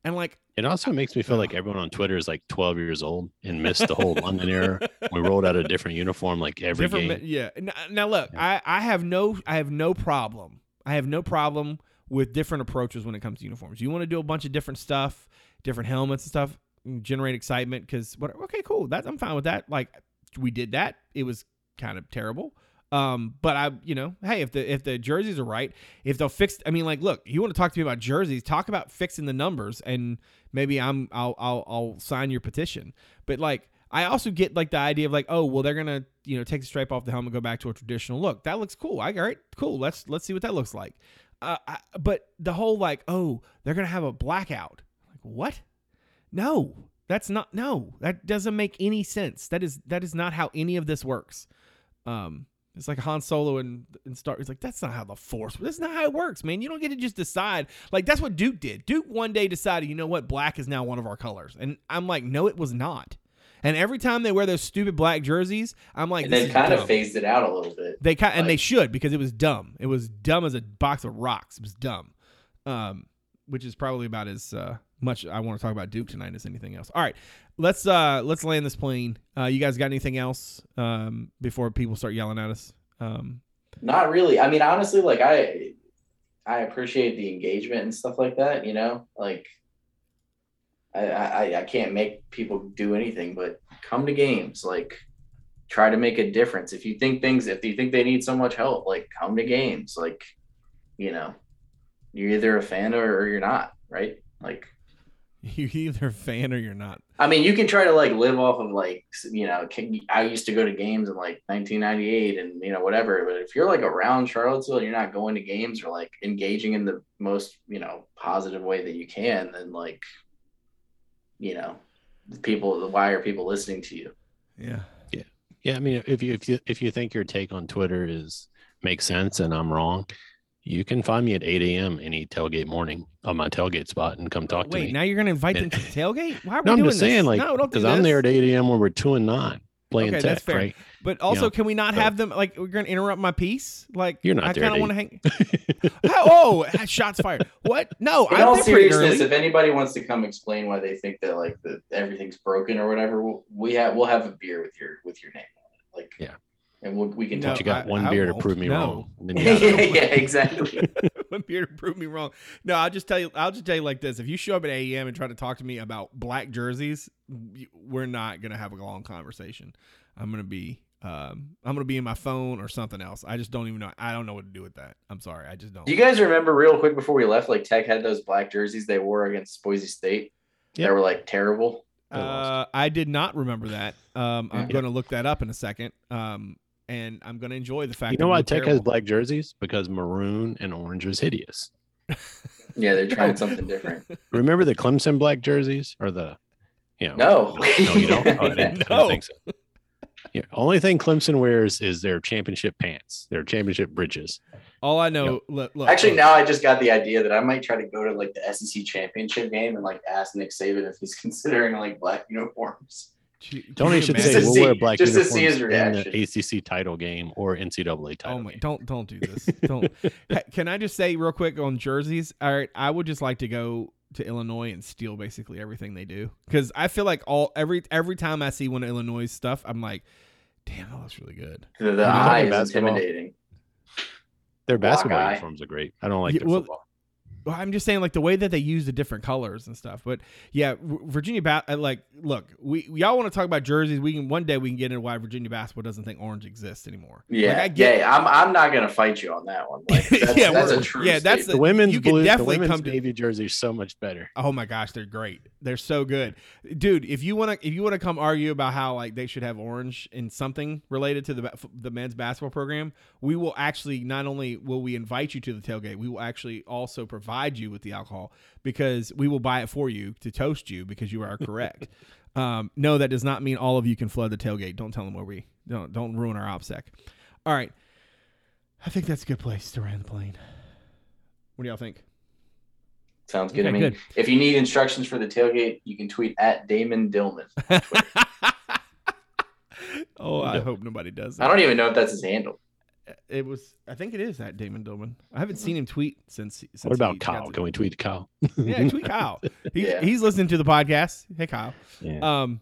And like, It also makes me feel like everyone on Twitter is like 12 years old and missed the whole London era. We rolled out a different uniform like every different, game. yeah. Now, now look, I I have no I have no problem. I have no problem with different approaches when it comes to uniforms. You want to do a bunch of different stuff, different helmets and stuff, mm, generate excitement because what? Okay, cool. That I'm fine with that. Like we did that. It was kind of terrible. Um, but I, you know, hey, if the if the jerseys are right, if they'll fix, I mean, like, look, you want to talk to me about jerseys? Talk about fixing the numbers, and maybe I'm I'll I'll I'll sign your petition. But like, I also get like the idea of like, oh, well, they're gonna you know take the stripe off the helmet, go back to a traditional look. That looks cool. I all right, cool. Let's let's see what that looks like. Uh, I, but the whole like, oh, they're gonna have a blackout. Like what? No, that's not. No, that doesn't make any sense. That is that is not how any of this works. Um, it's like Han Solo and and Star. It's like that's not how the Force. That's not how it works, man. You don't get to just decide. Like that's what Duke did. Duke one day decided, you know what, black is now one of our colors, and I'm like, no, it was not. And every time they wear those stupid black jerseys, I'm like, and they kind of phased it out a little bit. They kind and they should because it was dumb. It was dumb as a box of rocks. It was dumb. Um, which is probably about as uh, much I want to talk about Duke tonight as anything else. All right, let's uh let's land this plane. Uh, you guys got anything else um before people start yelling at us? Um, Not really. I mean, honestly, like I, I appreciate the engagement and stuff like that. You know, like I, I, I can't make people do anything, but come to games. Like, try to make a difference. If you think things, if you think they need so much help, like come to games. Like, you know, you're either a fan or, or you're not, right? Like, you're either a fan or you're not. I mean, you can try to like live off of like you know. can- I used to go to games in like 1998 and you know whatever. But if you're like around Charlottesville, and you're not going to games or like engaging in the most you know positive way that you can. Then like, you know, people. Why are people listening to you? Yeah, yeah. Yeah, I mean, if you if you if you think your take on Twitter is makes sense and I'm wrong, you can find me at 8 a.m. any tailgate morning on my tailgate spot and come talk to Wait, me. now you're gonna invite them to the tailgate? Why are we no, I'm doing just saying, this? like, no, don't because I'm there at 8 a.m. when we're two and nine playing Okay, tech, that's fair. right? But also, know, can we not so- have them? Like, we're gonna interrupt my piece. Like, You're not I kind of want to hang. oh, shots fired. What? No, In I'm all there seriousness, if anybody wants to come explain why they think that like the everything's broken or whatever, we'll, we have we'll have a beer with your with your name on it. Like, Yeah. And we'll, we can No, talk. But you got I- one I beer to won't. prove me No. wrong. And yeah, yeah, exactly. I'm here to prove me wrong. No, I'll just tell you. I'll just tell you like this: if you show up at AEM and try to talk to me about black jerseys, we're not gonna have a long conversation. I'm gonna be, um, I'm gonna be in my phone or something else. I just don't even know. I don't know what to do with that. I'm sorry. I just don't. Do you guys remember real quick before we left? Like Tech had those black jerseys they wore against Boise State. Yep. They were like terrible. Uh, I did not remember that. Um, I'm Yeah. going to look that up in a second. Um, and I'm going to enjoy the fact. You know it why looked Tech has black jerseys? Because maroon and orange is hideous. Yeah, they're trying something different. Remember the Clemson black jerseys or the, you know, No. no, you don't. Oh, I didn't, I didn't No. think so. Yeah, only thing Clemson wears is their championship pants, their championship bridges. All I know. Look, look, Actually, look, now I just got the idea that I might try to go to like the SEC championship game and like ask Nick Saban if he's considering like black uniforms. Gee- can Tony you should say we'll see- wear black just to uniforms see his in the ACC title game or NCAA title Oh my! game. Don't don't do this. Don't. Can I just say real quick on jerseys? All right, I would just like to go to Illinois and steal basically everything they do because I feel like all every every time I see one of Illinois stuff, I'm like, damn, that looks really good. The, the eye is basketball. intimidating. Their basketball eye. uniforms are great. I don't like Yeah, their well, football. Well, I'm just saying like the way that they use the different colors and stuff. But yeah, Virginia ba- uh, like look, we we all want to talk about jerseys. We can one day we can get into why Virginia basketball doesn't think orange exists anymore. Yeah, Like, I get- yeah. I'm I'm not gonna fight you on that one. Like, that's, Yeah, that's a true. yeah, that's statement. The women's you could blue, the definitely women's come to- navy jersey is so much better. Oh my gosh, they're great. They're so good, dude. If you want to, if you want to come argue about how like they should have orange in something related to the the men's basketball program, we will actually not only will we invite you to the tailgate, we will actually also provide you with the alcohol because we will buy it for you to toast you because you are correct. um, no, that does not mean all of you can flood the tailgate. Don't tell them where we don't don't ruin our OPSEC. All right, I think that's a good place to land the plane. What do y'all think? Sounds good Okay, to me. good. If you need instructions for the tailgate, you can tweet at Damon Dillman. oh, I hope nobody does. I don't even know if that's his handle. It was. I think it is at Damon Dillman. I haven't seen him tweet since. since What about Kyle? Can we tweet Kyle? yeah, tweet Kyle. He's, Yeah. he's listening to the podcast. Hey, Kyle. Yeah. Um.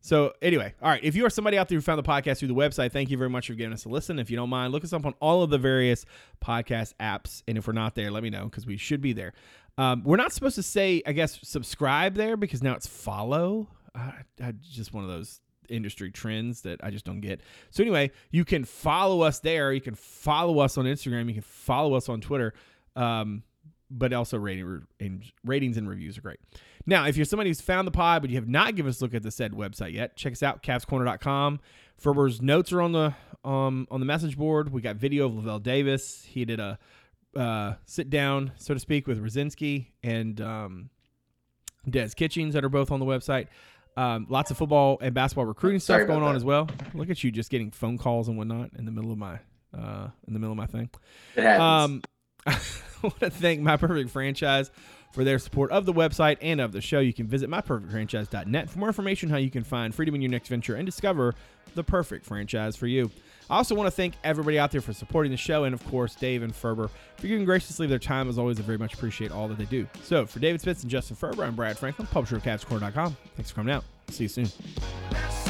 So anyway, all right. If you are somebody out there who found the podcast through the website, thank you very much for giving us a listen. If you don't mind, look us up on all of the various podcast apps, and if we're not there, let me know because we should be there. Um, we're not supposed to say, I guess, subscribe there because now it's follow. I, I just one of those industry trends that I just don't get. So anyway, you can follow us there. You can follow us on Instagram. You can follow us on Twitter. Um, but also rating and ratings and reviews are great. Now, if you're somebody who's found the pod but you have not given us a look at the said website yet, check us out, CavsCorner.com. Ferber's notes are on the um, on the message board. We got video of Lavel Davis. He did a uh, sit down, so to speak, with Rudzinski and um, Des Kitchings that are both on the website. Um, lots of football and basketball recruiting Sorry stuff going on that. as well. Look at you just getting phone calls and whatnot in the middle of my uh, in the middle of my thing. It happens. Um, I want to thank My Perfect Franchise for their support of the website and of the show. You can visit myperfectfranchise.net for more information on how you can find freedom in your next venture and discover the perfect franchise for you. I also want to thank everybody out there for supporting the show and, of course, Dave and Ferber for giving graciously their time. As always, I very much appreciate all that they do. So, for David Spence and Justin Ferber, I'm Brad Franklin, publisher of CavsCorner.com. Thanks for coming out. See you soon.